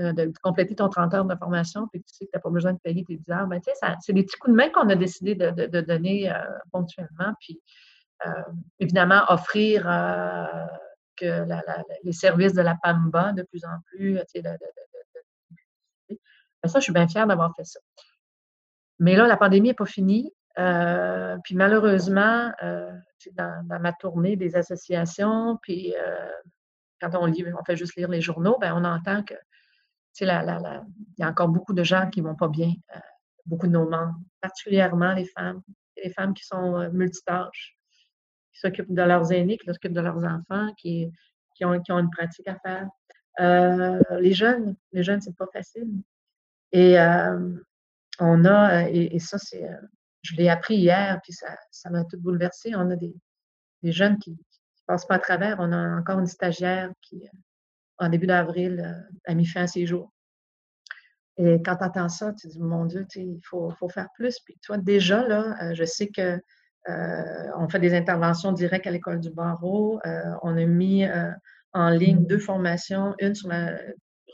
S4: euh, de, compléter ton 30 heures de formation, puis tu sais que tu n'as pas besoin de payer tes 10 heures. Ben, c'est des petits coups de main qu'on a décidé de, donner ponctuellement. Puis, évidemment, offrir que les services de la PAMBA de plus en plus, ça, je suis bien fière d'avoir fait ça. Mais là, la pandémie n'est pas finie. Euh, puis malheureusement, euh, dans, ma tournée des associations, puis euh, quand on lit, on fait juste lire les journaux, ben, on entend que il y a encore beaucoup de gens qui vont pas bien, beaucoup de nos membres, particulièrement les femmes, les femmes qui sont multitâches, qui s'occupent de leurs aînés, qui s'occupent de leurs enfants, qui, qui, ont, qui ont une pratique à faire. les jeunes, les jeunes, c'est pas facile. Et on a, et, ça, c'est, je l'ai appris hier, puis ça, ça m'a tout bouleversé. On a des, des jeunes qui ne passent pas à travers. On a encore une stagiaire qui, en début d'avril, a mis fin à ses jours. Et quand tu entends ça, tu dis, mon Dieu, il faut, faut, faire plus. Puis toi, déjà, là, je sais que on fait des interventions directes à l'école du barreau. on a mis en ligne deux formations, une sur la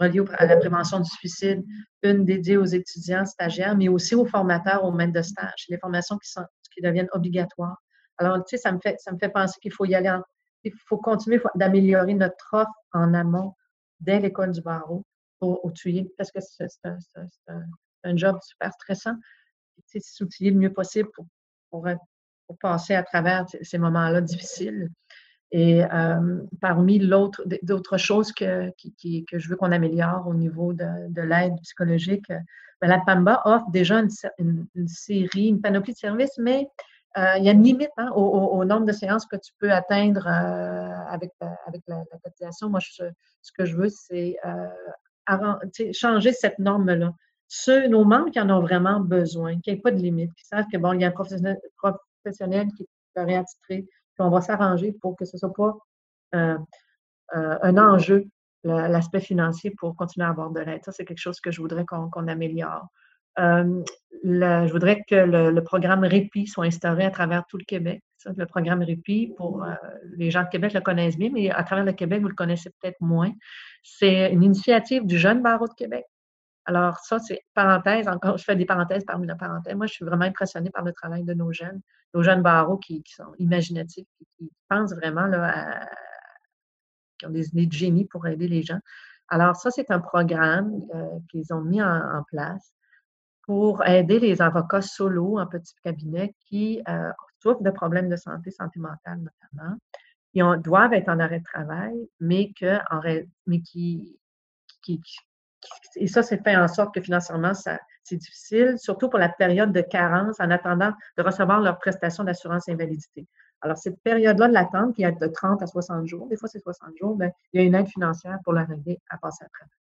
S4: reliée à la prévention du suicide, une dédiée aux étudiants stagiaires, mais aussi aux formateurs, aux maîtres de stage, les formations qui, deviennent obligatoires. Alors, tu sais, ça me fait, ça me fait penser qu'il faut y aller, il faut continuer d'améliorer notre offre en amont dès l'école du barreau pour outiller, parce que c'est un, job super stressant. S'outiller le mieux possible pour passer à travers ces moments-là difficiles. Et parmi l'autre, d'autres choses que, que je veux qu'on améliore au niveau de, l'aide psychologique, ben, la PAMBA offre déjà une, série, une panoplie de services, mais il y a une limite hein, au, nombre de séances que tu peux atteindre avec, avec la, cotisation. Moi, ce que je veux, c'est changer cette norme-là. Ceux, nos membres qui en ont vraiment besoin, qui n'aient pas de limite, qui savent que bon, il y a un professionnel, qui est attitré, puis on va s'arranger pour que ce ne soit pas euh, euh, un enjeu, l'aspect financier, pour continuer à avoir de l'aide. Ça, c'est quelque chose que je voudrais qu'on améliore. Euh, je voudrais que le, programme REPI soit instauré à travers tout le Québec. le programme REPI, pour les gens de Québec le connaissent bien, mais à travers le Québec, vous le connaissez peut-être moins. C'est une initiative du Jeune Barreau de Québec. Alors, ça, c'est parenthèse, encore, je fais des parenthèses parmi les parenthèses. Moi, je suis vraiment impressionnée par le travail de nos jeunes, nos jeunes barreaux qui, sont imaginatifs, qui, qui pensent vraiment là, à, qui ont des idées de génie pour aider les gens. Alors, ça, c'est un programme euh, qu'ils ont mis en, place pour aider les avocats solo en petit cabinet qui euh, souffrent de problèmes de santé, santé mentale notamment. Ils doivent être en arrêt de travail, mais, que, en, mais qui, qui, et ça, c'est fait en sorte que financièrement, c'est difficile, surtout pour la période de carence en attendant de recevoir leur prestation d'assurance invalidité. Alors, cette période-là de l'attente, qui est de 30 à 60 jours, des fois c'est 60 jours, bien, il y a une aide financière pour leur aider à passer à travers.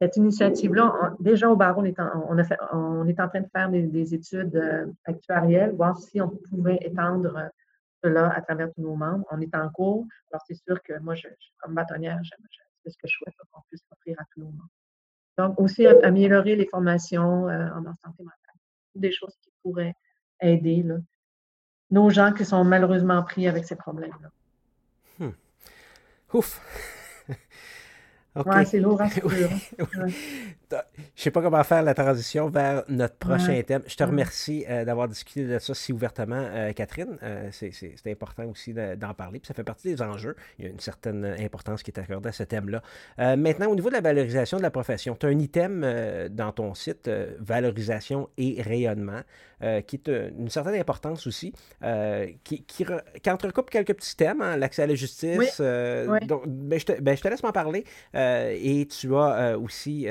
S4: Cette initiative-là, déjà au barreau, on est, en, train de faire des, études euh, actuarielles, voir si on pouvait étendre euh, cela à travers tous nos membres. On est en cours. Alors, c'est sûr que moi, comme bâtonnière, c'est ce que je souhaite qu'on puisse offrir à tous nos membres. Donc, aussi améliorer les formations euh, en santé mentale. Des choses qui pourraient aider là, nos gens qui sont malheureusement pris avec ces problèmes-là.
S1: Hmm. Ouf! [LAUGHS]
S4: Okay. c'est lourd [LAUGHS] à
S1: Je sais pas comment faire la transition vers notre prochain thème. Je te remercie euh, d'avoir discuté de ça si ouvertement, euh, Catherine. Euh, c'est important aussi d'en parler. Puis ça fait partie des enjeux. Il y a une certaine importance qui est accordée à ce thème-là. maintenant, au niveau de la valorisation de la profession, tu as un item dans ton site, valorisation et rayonnement, qui est une certaine importance aussi, qui, qui, entrecoupe quelques petits thèmes, hein, l'accès à la justice. Donc, ben, je, te, ben, je, te, laisse m'en parler. et tu as aussi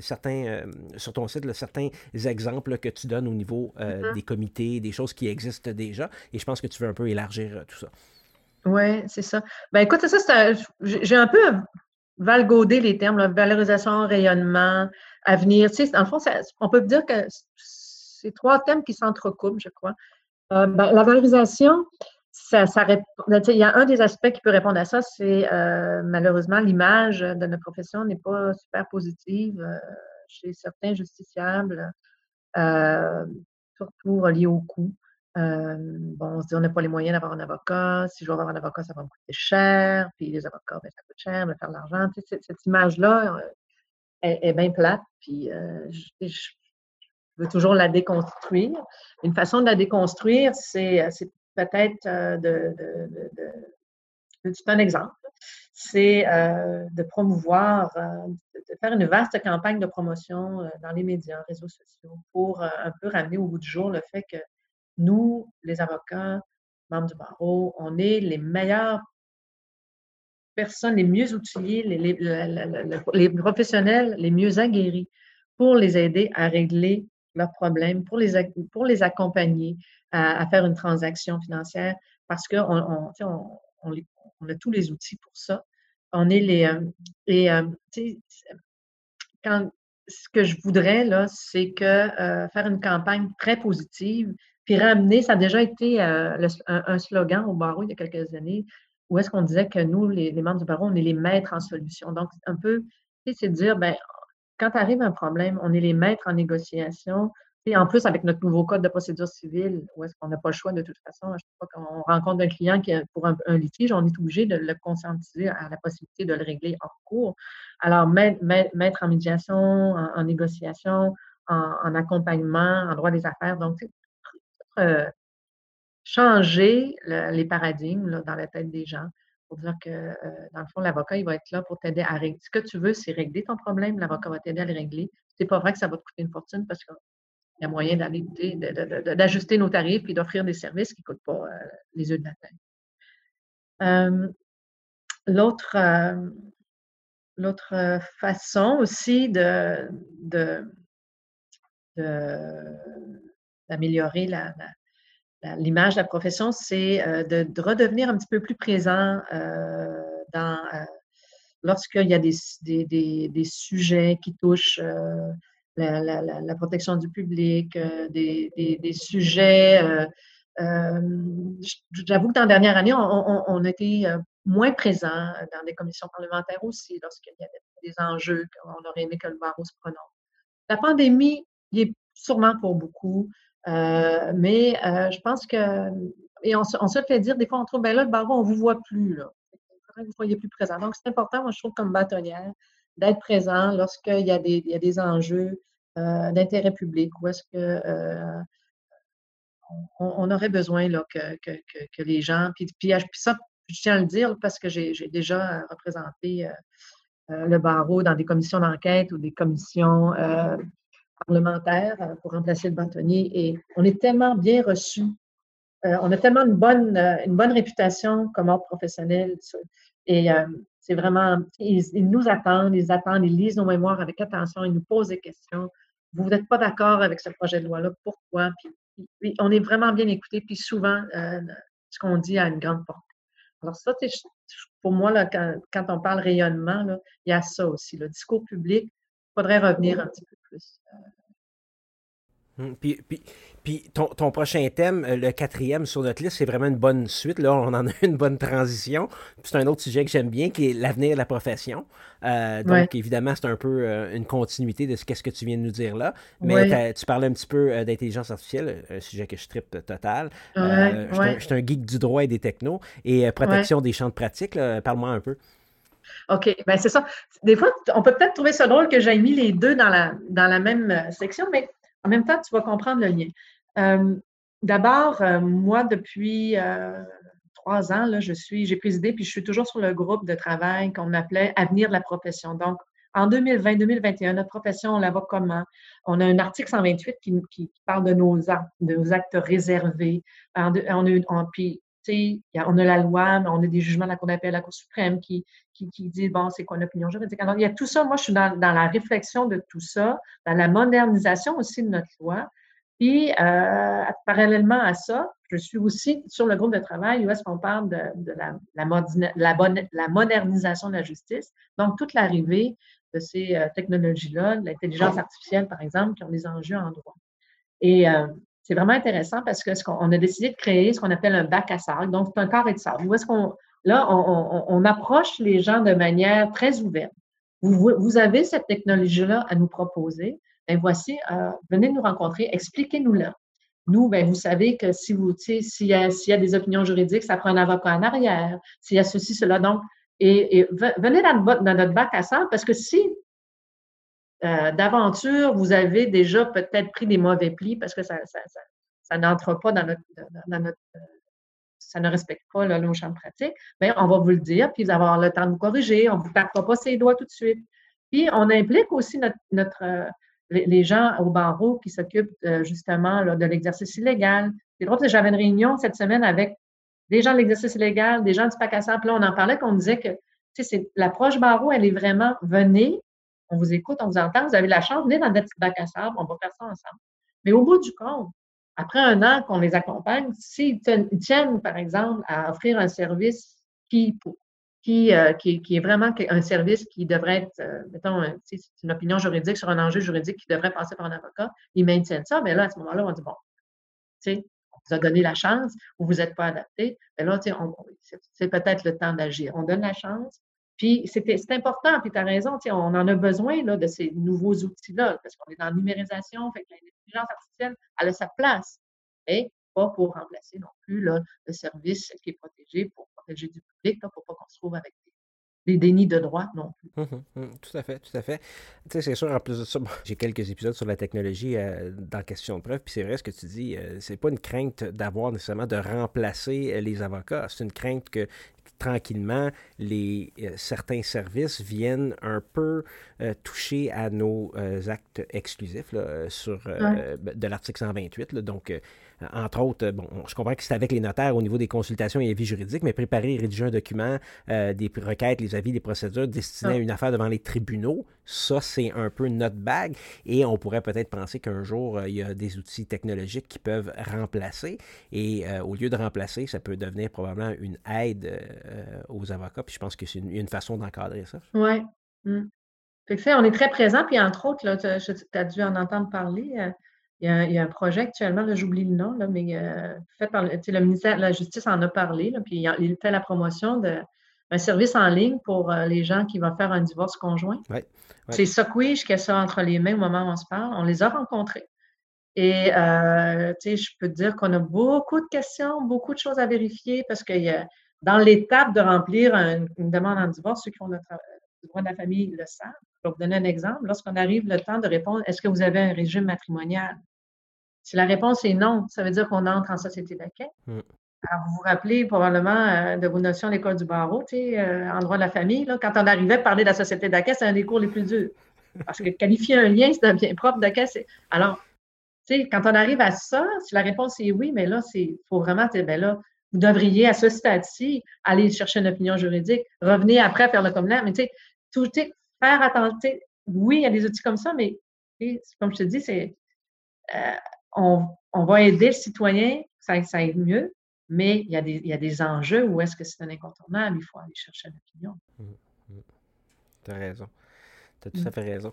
S1: certains euh, sur ton site certains exemples que tu donnes au niveau euh, mm-hmm. des comités, des choses qui existent déjà. Et je pense que tu veux un peu élargir euh, tout ça.
S4: Oui, c'est ça. Ben écoute, ça, j'ai un peu valgaudé les termes, valorisation, rayonnement, avenir. Tu sais, dans le fond, on peut dire que c'est trois thèmes qui s'entrecoupent, je crois. Ben, la valorisation, il y a un des aspects qui peut répondre à ça, c'est malheureusement l'image de notre profession n'est pas super positive chez certains justiciables, euh, surtout reliés au coût. Euh, bon, on se dit, on n'a pas les moyens d'avoir un avocat. Si je veux avoir un avocat, ça va me coûter cher. Puis les avocats, ben, ça coûte cher, de faire de l'argent. cette, image-là euh, est, bien plate. Puis je, veux toujours la déconstruire. Une façon de la déconstruire, c'est peut-être de, de, un exemple c'est euh, de promouvoir, euh, de faire une vaste campagne de promotion euh, dans les médias, réseaux sociaux, pour un peu ramener au bout du jour le fait que nous, les avocats, membres du barreau, on est les meilleures personnes, les mieux outillées, les, professionnels les mieux aguerris pour les aider à régler leurs problèmes, pour les, pour les accompagner à, faire une transaction financière, parce qu'on on, on, on a tous les outils pour ça. On est les. Euh, euh, quand, ce que je voudrais, là, c'est que euh, faire une campagne très positive, puis ramener, ça a déjà été un, slogan au barreau il y a quelques années, où est-ce qu'on disait que nous, les, membres du barreau, on est les maîtres en solution. Donc, un peu, c'est de dire, ben, quand arrive un problème, on est les maîtres en négociation, et en plus, avec notre nouveau code de procédure civile, où est-ce qu'on n'a pas le choix de toute façon, je sais pas, quand on rencontre un client qui a, pour un, litige, on est obligé de le conscientiser à la possibilité de le régler hors cours. Alors, mettre, en médiation, en, négociation, en, accompagnement, en droit des affaires, donc, euh, changer les paradigmes dans la tête des gens pour dire que, dans le fond, l'avocat, il va être là pour t'aider à régler. Ce que tu veux, c'est régler ton problème. L'avocat va t'aider à le régler. C'est pas vrai que ça va te coûter une fortune parce que il y a moyen d'ajuster nos tarifs et d'offrir des services qui ne coûtent pas les yeux de la tête. L'autre, façon aussi de, d'améliorer la, l'image de la profession, c'est de, redevenir un petit peu plus présent dans, lorsqu'il y a des, des, sujets qui touchent la, protection du public, des, sujets. J'avoue que dans la dernière année, on, été moins présent dans des commissions parlementaires aussi, lorsqu'il y avait des enjeux qu'on aurait aimé que le barreau se prononce. La pandémie, il est sûrement pour beaucoup, euh, mais euh, je pense que, et on, se fait dire, des fois, on trouve, ben là, le barreau, on ne vous voit plus, là. Vous ne soyez plus présent? Donc, c'est important, moi, je trouve, comme bâtonnière, d'être présent lorsqu'il y, a des, il y a des enjeux euh, d'intérêt public ou est-ce que on, aurait besoin là, que, que, que, les gens, puis, puis, ça, je tiens à le dire parce que j'ai déjà représenté le barreau dans des commissions d'enquête ou des commissions parlementaires euh, pour remplacer le bâtonnier. Et on est tellement bien reçu. Euh, on a tellement une bonne, euh, une bonne réputation comme ordre professionnel. Et c'est vraiment, ils, nous attendent, ils attendent, ils lisent nos mémoires avec attention, ils nous posent des questions. Vous n'êtes pas d'accord avec ce projet de loi-là, pourquoi? Puis, on est vraiment bien écouté, puis souvent, ce qu'on dit a une grande porte. Alors ça, pour moi, là, quand, on parle rayonnement, il y a ça aussi. Le discours public, faudrait revenir un petit peu plus.
S1: Euh. Hum, puis, puis, puis ton, ton, prochain thème, euh, le quatrième sur notre liste, c'est vraiment une bonne suite. Là, on en a une bonne transition. C'est un autre sujet que j'aime bien, qui est l'avenir de la profession. Euh, donc, évidemment, c'est un peu une continuité de ce qu'est-ce que tu viens de nous dire là. Mais tu parlais un petit peu d'intelligence artificielle, un sujet que je tripe total. je suis un, geek du droit et des technos. Et protection des champs de pratique, parle-moi un peu.
S4: OK, bien c'est ça. Des fois, on peut peut-être trouver ça drôle que j'aie mis les deux dans la, dans la même euh, section, mais en même temps, tu vas comprendre le lien. Euh, d'abord, euh, moi, depuis trois ans, là, je suis, j'ai présidé, puis je suis toujours sur le groupe de travail qu'on appelait Avenir de la profession. Donc, en 2020-2021, notre profession, on la voit comment? On a un article 128 qui, qui parle de nos actes, de nos actes réservés. puis on a la loi, mais on a des jugements de la Cour d'appel, la Cour suprême qui, qui, dit, bon, c'est quoi l'opinion juridique? Alors, il y a tout ça. Moi, je suis dans, la réflexion de tout ça, dans la modernisation aussi de notre loi. Puis, euh, parallèlement à ça, je suis aussi sur le groupe de travail où est-ce qu'on parle de, la, la, modernisation de la justice. Donc, toute l'arrivée de ces euh, technologies-là, l'intelligence artificielle, par exemple, qui ont des enjeux en droit. Et euh, c'est vraiment intéressant parce que ce qu'on a décidé de créer ce qu'on appelle un bac à sable. Donc, c'est un carré de sable. Est-ce qu'on, là, on, approche les gens de manière très ouverte. Vous, avez cette technologie-là à nous proposer. Bien, voici, euh, venez nous rencontrer, expliquez-nous-la. Nous, bien, vous savez que si vous, s'il y, a, y a des opinions juridiques, ça prend un avocat en arrière. S'il y a ceci, cela. Donc, et, venez dans, dans, notre bac à sable parce que si euh, d'aventure, vous avez déjà peut-être pris des mauvais plis parce que ça, n'entre pas dans notre, euh, ça ne respecte pas là, nos champs de pratique, bien, on va vous le dire, puis vous allez avoir le temps de vous corriger, on ne vous tapera pas ses doigts tout de suite. Puis on implique aussi notre, euh, les gens au barreau qui s'occupent justement de l'exercice illégal. C'est drôle, j'avais une réunion cette semaine avec des gens de l'exercice illégal, des gens du PAC à puis là, on en parlait, qu'on disait que l'approche barreau, elle est vraiment venez, on vous écoute, on vous entend, vous avez la chance, venez dans notre petit bac à sable, on va faire ça ensemble. Mais au bout du compte, après un an qu'on les accompagne, s'ils tiennent, par exemple, à offrir un service qui, qui, euh, qui, est vraiment un service qui devrait être, euh, mettons, c'est une opinion juridique sur un enjeu juridique qui devrait passer par un avocat, ils maintiennent ça, mais là, à ce moment-là, on dit, bon, on vous a donné la chance ou vous n'êtes pas adapté, mais là, c'est peut-être le temps d'agir. On donne la chance, puis c'est important, puis tu as raison, on en a besoin là, de ces nouveaux outils-là, parce qu'on est dans la numérisation, fait que l'intelligence artificielle, elle a sa place, mais pas pour remplacer non plus là, le service qui est protégé, pour protéger du public, pour pas qu'on se trouve avec des dénis de droit non plus.
S1: Hum, hum, tout à fait, tout à fait. Tu sais, c'est sûr, en plus de ça, [LAUGHS] j'ai quelques épisodes sur la technologie euh, dans question de preuve, puis c'est vrai ce que tu dis, euh, c'est pas une crainte d'avoir nécessairement de remplacer euh, les avocats, c'est une crainte que tranquillement, les, certains services viennent un peu toucher à nos actes exclusifs sur, de l'article 128. donc, euh, entre autres, euh, bon, je comprends que c'est avec les notaires au niveau des consultations et avis juridiques, mais préparer et rédiger un document, euh, des requêtes, les avis, des procédures destinées à une affaire devant les tribunaux, ça, c'est un peu notre bague. Et on pourrait peut-être penser qu'un jour, il y a des outils technologiques qui peuvent remplacer. Et au lieu de remplacer, ça peut devenir probablement une aide aux avocats. Puis je pense que c'est une, façon d'encadrer ça.
S4: Oui. Mmh. Fait on est très présent. Puis entre autres, tu as dû en entendre parler. Il y, a, un projet actuellement, j'oublie le nom, là, mais euh, fait par le ministère de la Justice en a parlé, puis il, fait la promotion d'un service en ligne pour euh, les gens qui vont faire un divorce conjoint. C'est Sockwish qui a ça entre les mains au moment où on se parle. On les a rencontrés. Et euh, je peux te dire qu'on a beaucoup de questions, beaucoup de choses à vérifier parce que dans l'étape de remplir une demande en divorce, ceux qui ont notre droit de la famille le savent. Je vais vous donner un exemple. Lorsqu'on arrive le temps de répondre, est-ce que vous avez un régime matrimonial? Si la réponse est non, ça veut dire qu'on entre en société d'accueil. Mm. Alors, vous vous rappelez probablement euh, de vos notions à l'école du barreau, tu sais, euh, en droit de la famille, là, quand on arrivait à parler de la société d'accueil, c'est un des cours les plus durs. Parce que qualifier un lien, c'est un bien propre d'accueil. Alors, tu sais, quand on arrive à ça, si la réponse est oui, mais là, il faut vraiment, ben là, vous devriez, à ce stade-ci, aller chercher une opinion juridique, revenir après faire le commentaire. Mais tu sais, tout, faire attention. Oui, il y a des outils comme ça, mais comme je te dis, c'est euh, on, va aider le citoyen, ça, ça aide mieux, mais il y, a des, il y a des enjeux où est-ce que c'est un incontournable, il faut aller chercher une opinion. Mmh,
S1: mmh. Tu as raison. Tu as tout à mmh. fait raison.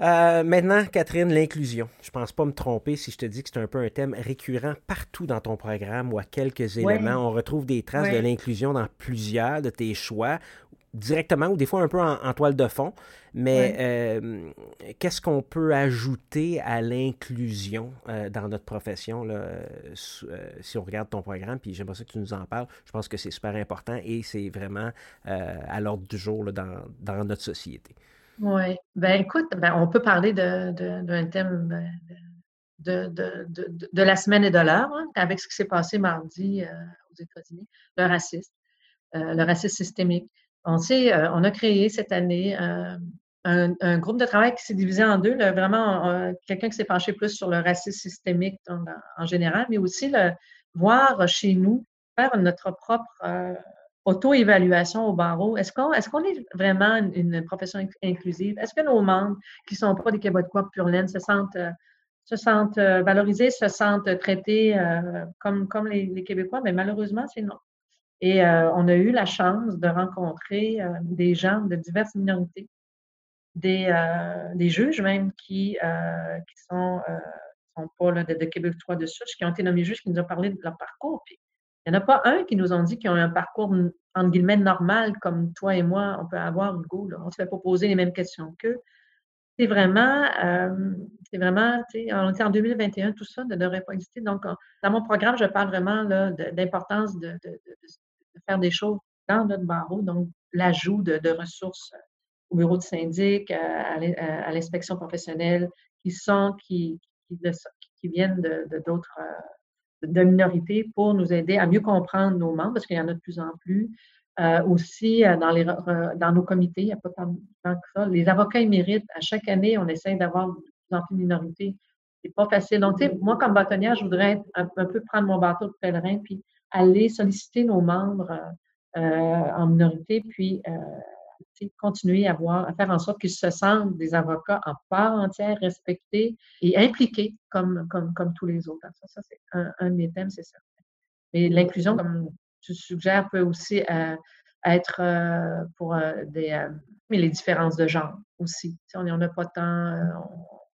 S1: Euh, maintenant, Catherine, l'inclusion. Je pense pas me tromper si je te dis que c'est un peu un thème récurrent partout dans ton programme ou à quelques éléments. On retrouve des traces de l'inclusion dans plusieurs de tes choix, directement ou des fois un peu en, toile de fond. Mais euh, qu'est-ce qu'on peut ajouter à l'inclusion euh, dans notre profession là, si on regarde ton programme? Puis j'aimerais ça que tu nous en parles. Je pense que c'est super important et c'est vraiment à l'ordre du jour dans, dans notre société.
S4: Oui. Ben écoute, ben, on peut parler d'un thème ben, de, de, la semaine et de l'heure, hein, avec ce qui s'est passé mardi euh, aux États-Unis, le racisme, euh, le racisme systémique. On sait, euh, on a créé cette année un, groupe de travail qui s'est divisé en deux, vraiment quelqu'un qui s'est penché plus sur le racisme systémique en, en général, mais aussi le, voir chez nous, faire notre propre auto-évaluation au barreau. Est-ce qu'on est, vraiment une, profession inclusive? Est-ce que nos membres qui ne sont pas des Québécois pur laine se sentent, euh, se sentent euh, valorisés, se sentent traités euh, comme, les, Québécois? Mais malheureusement, c'est non. Et on a eu la chance de rencontrer des gens de diverses minorités, des, juges même qui, qui sont, sont pas là, de, Québécois de souche, qui ont été nommés juges, qui nous ont parlé de leur parcours. Il n'y en a pas un qui nous ont dit qu'ils ont un parcours, entre guillemets, normal, comme toi et moi, on peut avoir, Hugo. Là. On se fait pas poser les mêmes questions qu'eux. C'est vraiment, euh, c'est vraiment, tu sais, en 2021, tout ça ne devrait pas exister. Donc, dans mon programme, je parle vraiment d'importance de, de, faire des choses dans notre barreau, donc l'ajout de, ressources au bureau de syndic, à, l'inspection professionnelle, qui sont, qui, qui, qui viennent d'autres euh, de minorités pour nous aider à mieux comprendre nos membres, parce qu'il y en a de plus en plus. Euh, aussi, euh, dans, les, dans nos comités, il n'y a pas tant, que ça. Les avocats émérites, à chaque année, on essaie d'avoir de plus en plus de minorités. C'est pas facile. Donc, moi, comme bâtonnière, je voudrais un, peu prendre mon bateau de pèlerin, puis aller solliciter nos membres euh, en minorité, puis continuer à, voir, à faire en sorte qu'ils se sentent des avocats en part entière, respectés et impliqués comme, tous les autres. Ça, ça c'est un, de mes thèmes, c'est ça. Mais l'inclusion, comme tu suggères, peut aussi euh, être euh, pour euh, des, mais les différences de genre aussi. on n'en a pas tant.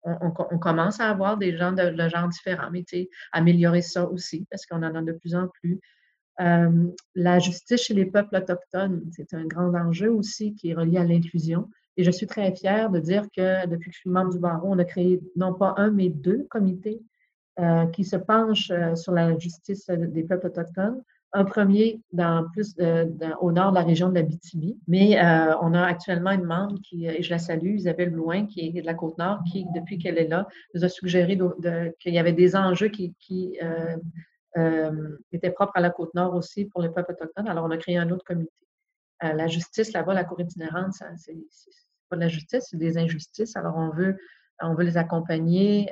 S4: On, on, commence à avoir des gens de, de genre différents, mais améliorer ça aussi, parce qu'on en a de plus en plus. Euh, la justice chez les peuples autochtones, c'est un grand enjeu aussi qui est relié à l'inclusion. Et je suis très fière de dire que depuis que je suis membre du barreau, on a créé non pas un, mais deux comités euh, qui se penchent euh, sur la justice des peuples autochtones. Un premier dans plus au nord de la région de la BTB, mais on a actuellement une membre qui, et je la salue, Isabelle Blouin, qui est de la Côte-Nord, qui, depuis qu'elle est là, nous a suggéré qu'il y avait des enjeux qui qui était propre à la Côte-Nord aussi pour les peuples autochtones. Alors, on a créé un autre comité. la justice, là-bas, la Cour itinérante, c'est pas de la justice, c'est des injustices. Alors, on veut, on veut les accompagner,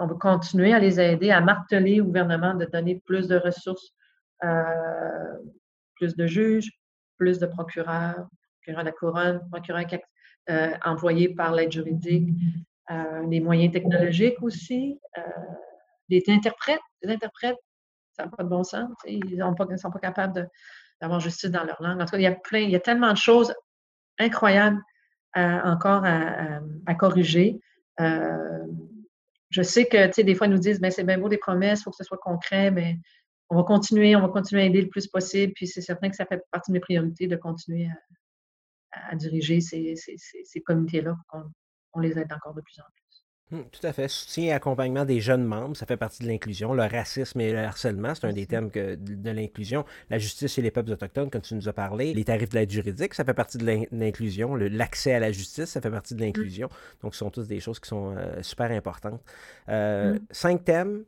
S4: on veut continuer à les aider, à marteler au gouvernement de donner plus de ressources, plus de juges, plus de procureurs, procureurs de la couronne, procureurs euh, employés par l'aide juridique, euh, des moyens technologiques aussi, euh, des interprètes, des interprètes, ça n'a pas de bon sens, ils ne sont pas capables d'avoir justice dans leur langue. En tout cas, il y a plein, il y a tellement de choses incroyables encore à, corriger. je sais que, tu sais, des fois, ils nous disent, ben, c'est bien beau des promesses, il faut que ce soit concret, mais on va continuer, on va continuer à aider le plus possible. Puis c'est certain que ça fait partie de mes priorités de continuer à, diriger ces, comités-là pour qu'on les aide encore de plus en plus.
S1: Hum, tout à fait. Soutien et accompagnement des jeunes membres, ça fait partie de l'inclusion. Le racisme et le harcèlement, c'est un des thèmes de, l'inclusion. La justice et les peuples autochtones, comme tu nous as parlé. Les tarifs de l'aide juridique, ça fait partie de l'inclusion. L'accès à la justice, ça fait partie de l'inclusion. Donc, ce sont tous des choses qui sont euh, super importantes. Euh. Cinq thèmes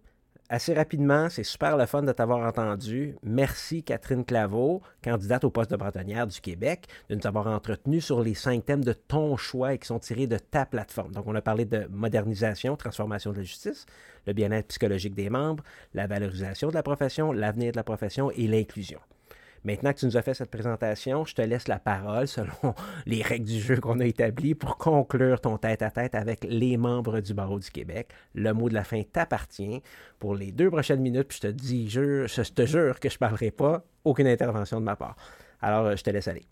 S1: assez rapidement, c'est super le fun de t'avoir entendu. Merci Catherine Claveau, candidate au poste de bratonnière du Québec, de nous avoir entretenu sur les cinq thèmes de ton choix et qui sont tirés de ta plateforme. Donc, on a parlé de modernisation, transformation de la justice, le bien-être psychologique des membres, la valorisation de la profession, l'avenir de la profession et l'inclusion. Maintenant que tu nous as fait cette présentation, je te laisse la parole selon [LAUGHS] les règles du jeu qu'on a établies pour conclure ton tête-à-tête avec les membres du Barreau du Québec. Le mot de la fin t'appartient pour les deux prochaines minutes, puis je te dis, je, te jure que je ne parlerai pas, aucune intervention de ma part. Alors, euh, je te laisse aller.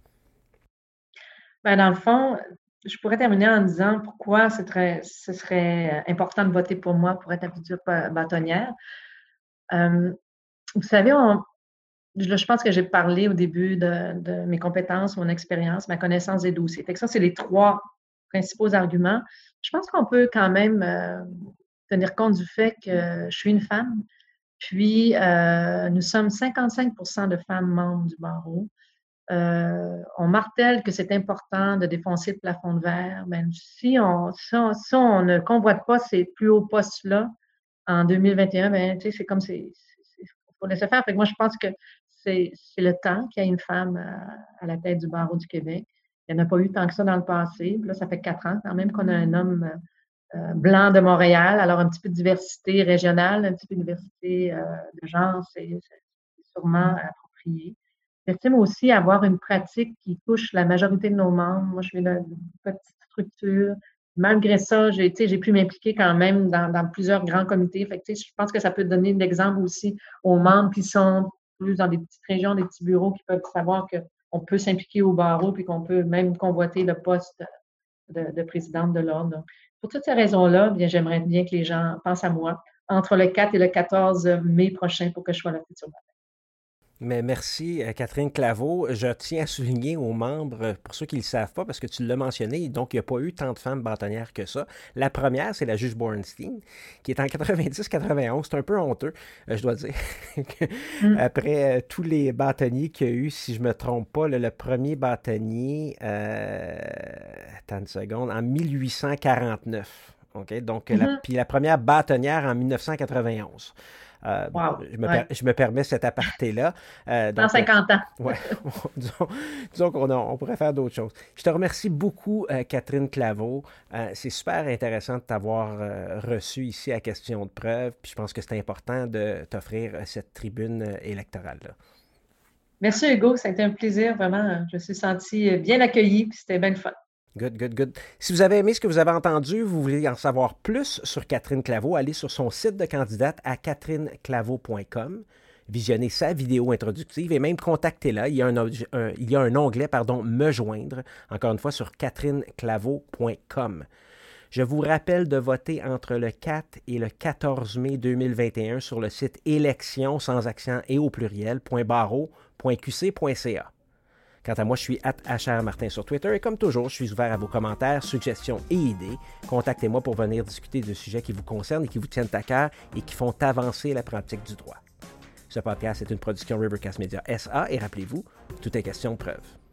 S4: Ben, dans le fond, je pourrais terminer en disant pourquoi ce serait, important de voter pour moi pour être la future bâtonnière. Euh, vous savez, on, je pense que j'ai parlé au début de, mes compétences, mon expérience, ma connaissance des dossiers. Ça, c'est les trois principaux arguments. Je pense qu'on peut quand même euh, tenir compte du fait que je suis une femme, puis euh, nous sommes 55% de femmes membres du barreau. Euh, on martèle que c'est important de défoncer le plafond de verre. Même si on, si on, ne convoite pas ces plus hauts postes-là en 2021, ben, c'est comme c'est faut laisser faire. Fait que moi, je pense que c'est le temps qu'il y a une femme à, la tête du barreau du Québec. Il n'y en a pas eu tant que ça dans le passé. là, ça fait quatre ans quand même qu'on a un homme euh, blanc de Montréal. Alors, un petit peu de diversité régionale, un petit peu de diversité euh, de genre, c'est sûrement approprié. J'estime aussi avoir une pratique qui touche la majorité de nos membres. Moi, je suis d'une petite structure. Malgré ça, j'ai pu m'impliquer quand même dans, plusieurs grands comités. Fait je pense que ça peut donner l'exemple aussi aux membres qui sont plus dans des petites régions, des petits bureaux qui peuvent savoir qu'on peut s'impliquer au barreau puis qu'on peut même convoiter le poste de, présidente de l'ordre. Pour toutes ces raisons-là, bien, j'aimerais bien que les gens pensent à moi entre le 4 et le 14 mai prochain pour que je sois la future
S1: mais merci, euh, Catherine Claveau. Je tiens à souligner aux membres, euh, pour ceux qui ne le savent pas, parce que tu l'as mentionné, donc il n'y a pas eu tant de femmes bâtonnières que ça. La première, c'est la juge Bornstein, qui est en 90-91. C'est un peu honteux, euh, je dois dire. [LAUGHS] Mm. Après tous les bâtonniers qu'il y a eu, si je ne me trompe pas, le, premier bâtonnier, euh, attends une seconde, en 1849. OK? Donc, la, mm-hmm. puis la première bâtonnière en 1991. Euh, je, me permets cet aparté-là.
S4: Euh, Dans 50 ans. [LAUGHS]
S1: ouais, [LAUGHS] disons, qu'on on pourrait faire d'autres choses. Je te remercie beaucoup, euh, Catherine Claveau. c'est super intéressant de t'avoir reçu ici à Question de preuve. Puis je pense que c'est important de t'offrir cette tribune électorale-là.
S4: Merci Hugo, ça a été un plaisir, vraiment. Je me suis senti bien accueilli, puis c'était bien le fun.
S1: Good, good, good. Si vous avez aimé ce que vous avez entendu, vous voulez en savoir plus sur Catherine Claveau, allez sur son site de candidate à catherineclavo.com, visionnez sa vidéo introductive et même contactez-la. Il y a un, onglet, pardon, Me joindre, encore une fois, sur catherineclavo.com. Je vous rappelle de voter entre le 4 et le 14 mai 2021 sur le site élection sans accent et au pluriel.barreau.qc.ca. Quant à moi, je suis HR Martin sur Twitter et comme toujours, je suis ouvert à vos commentaires, suggestions et idées. Contactez-moi pour venir discuter de sujets qui vous concernent et qui vous tiennent à cœur et qui font avancer la pratique du droit. Ce podcast est une production Rivercast Media SA et rappelez-vous, tout est question de preuve.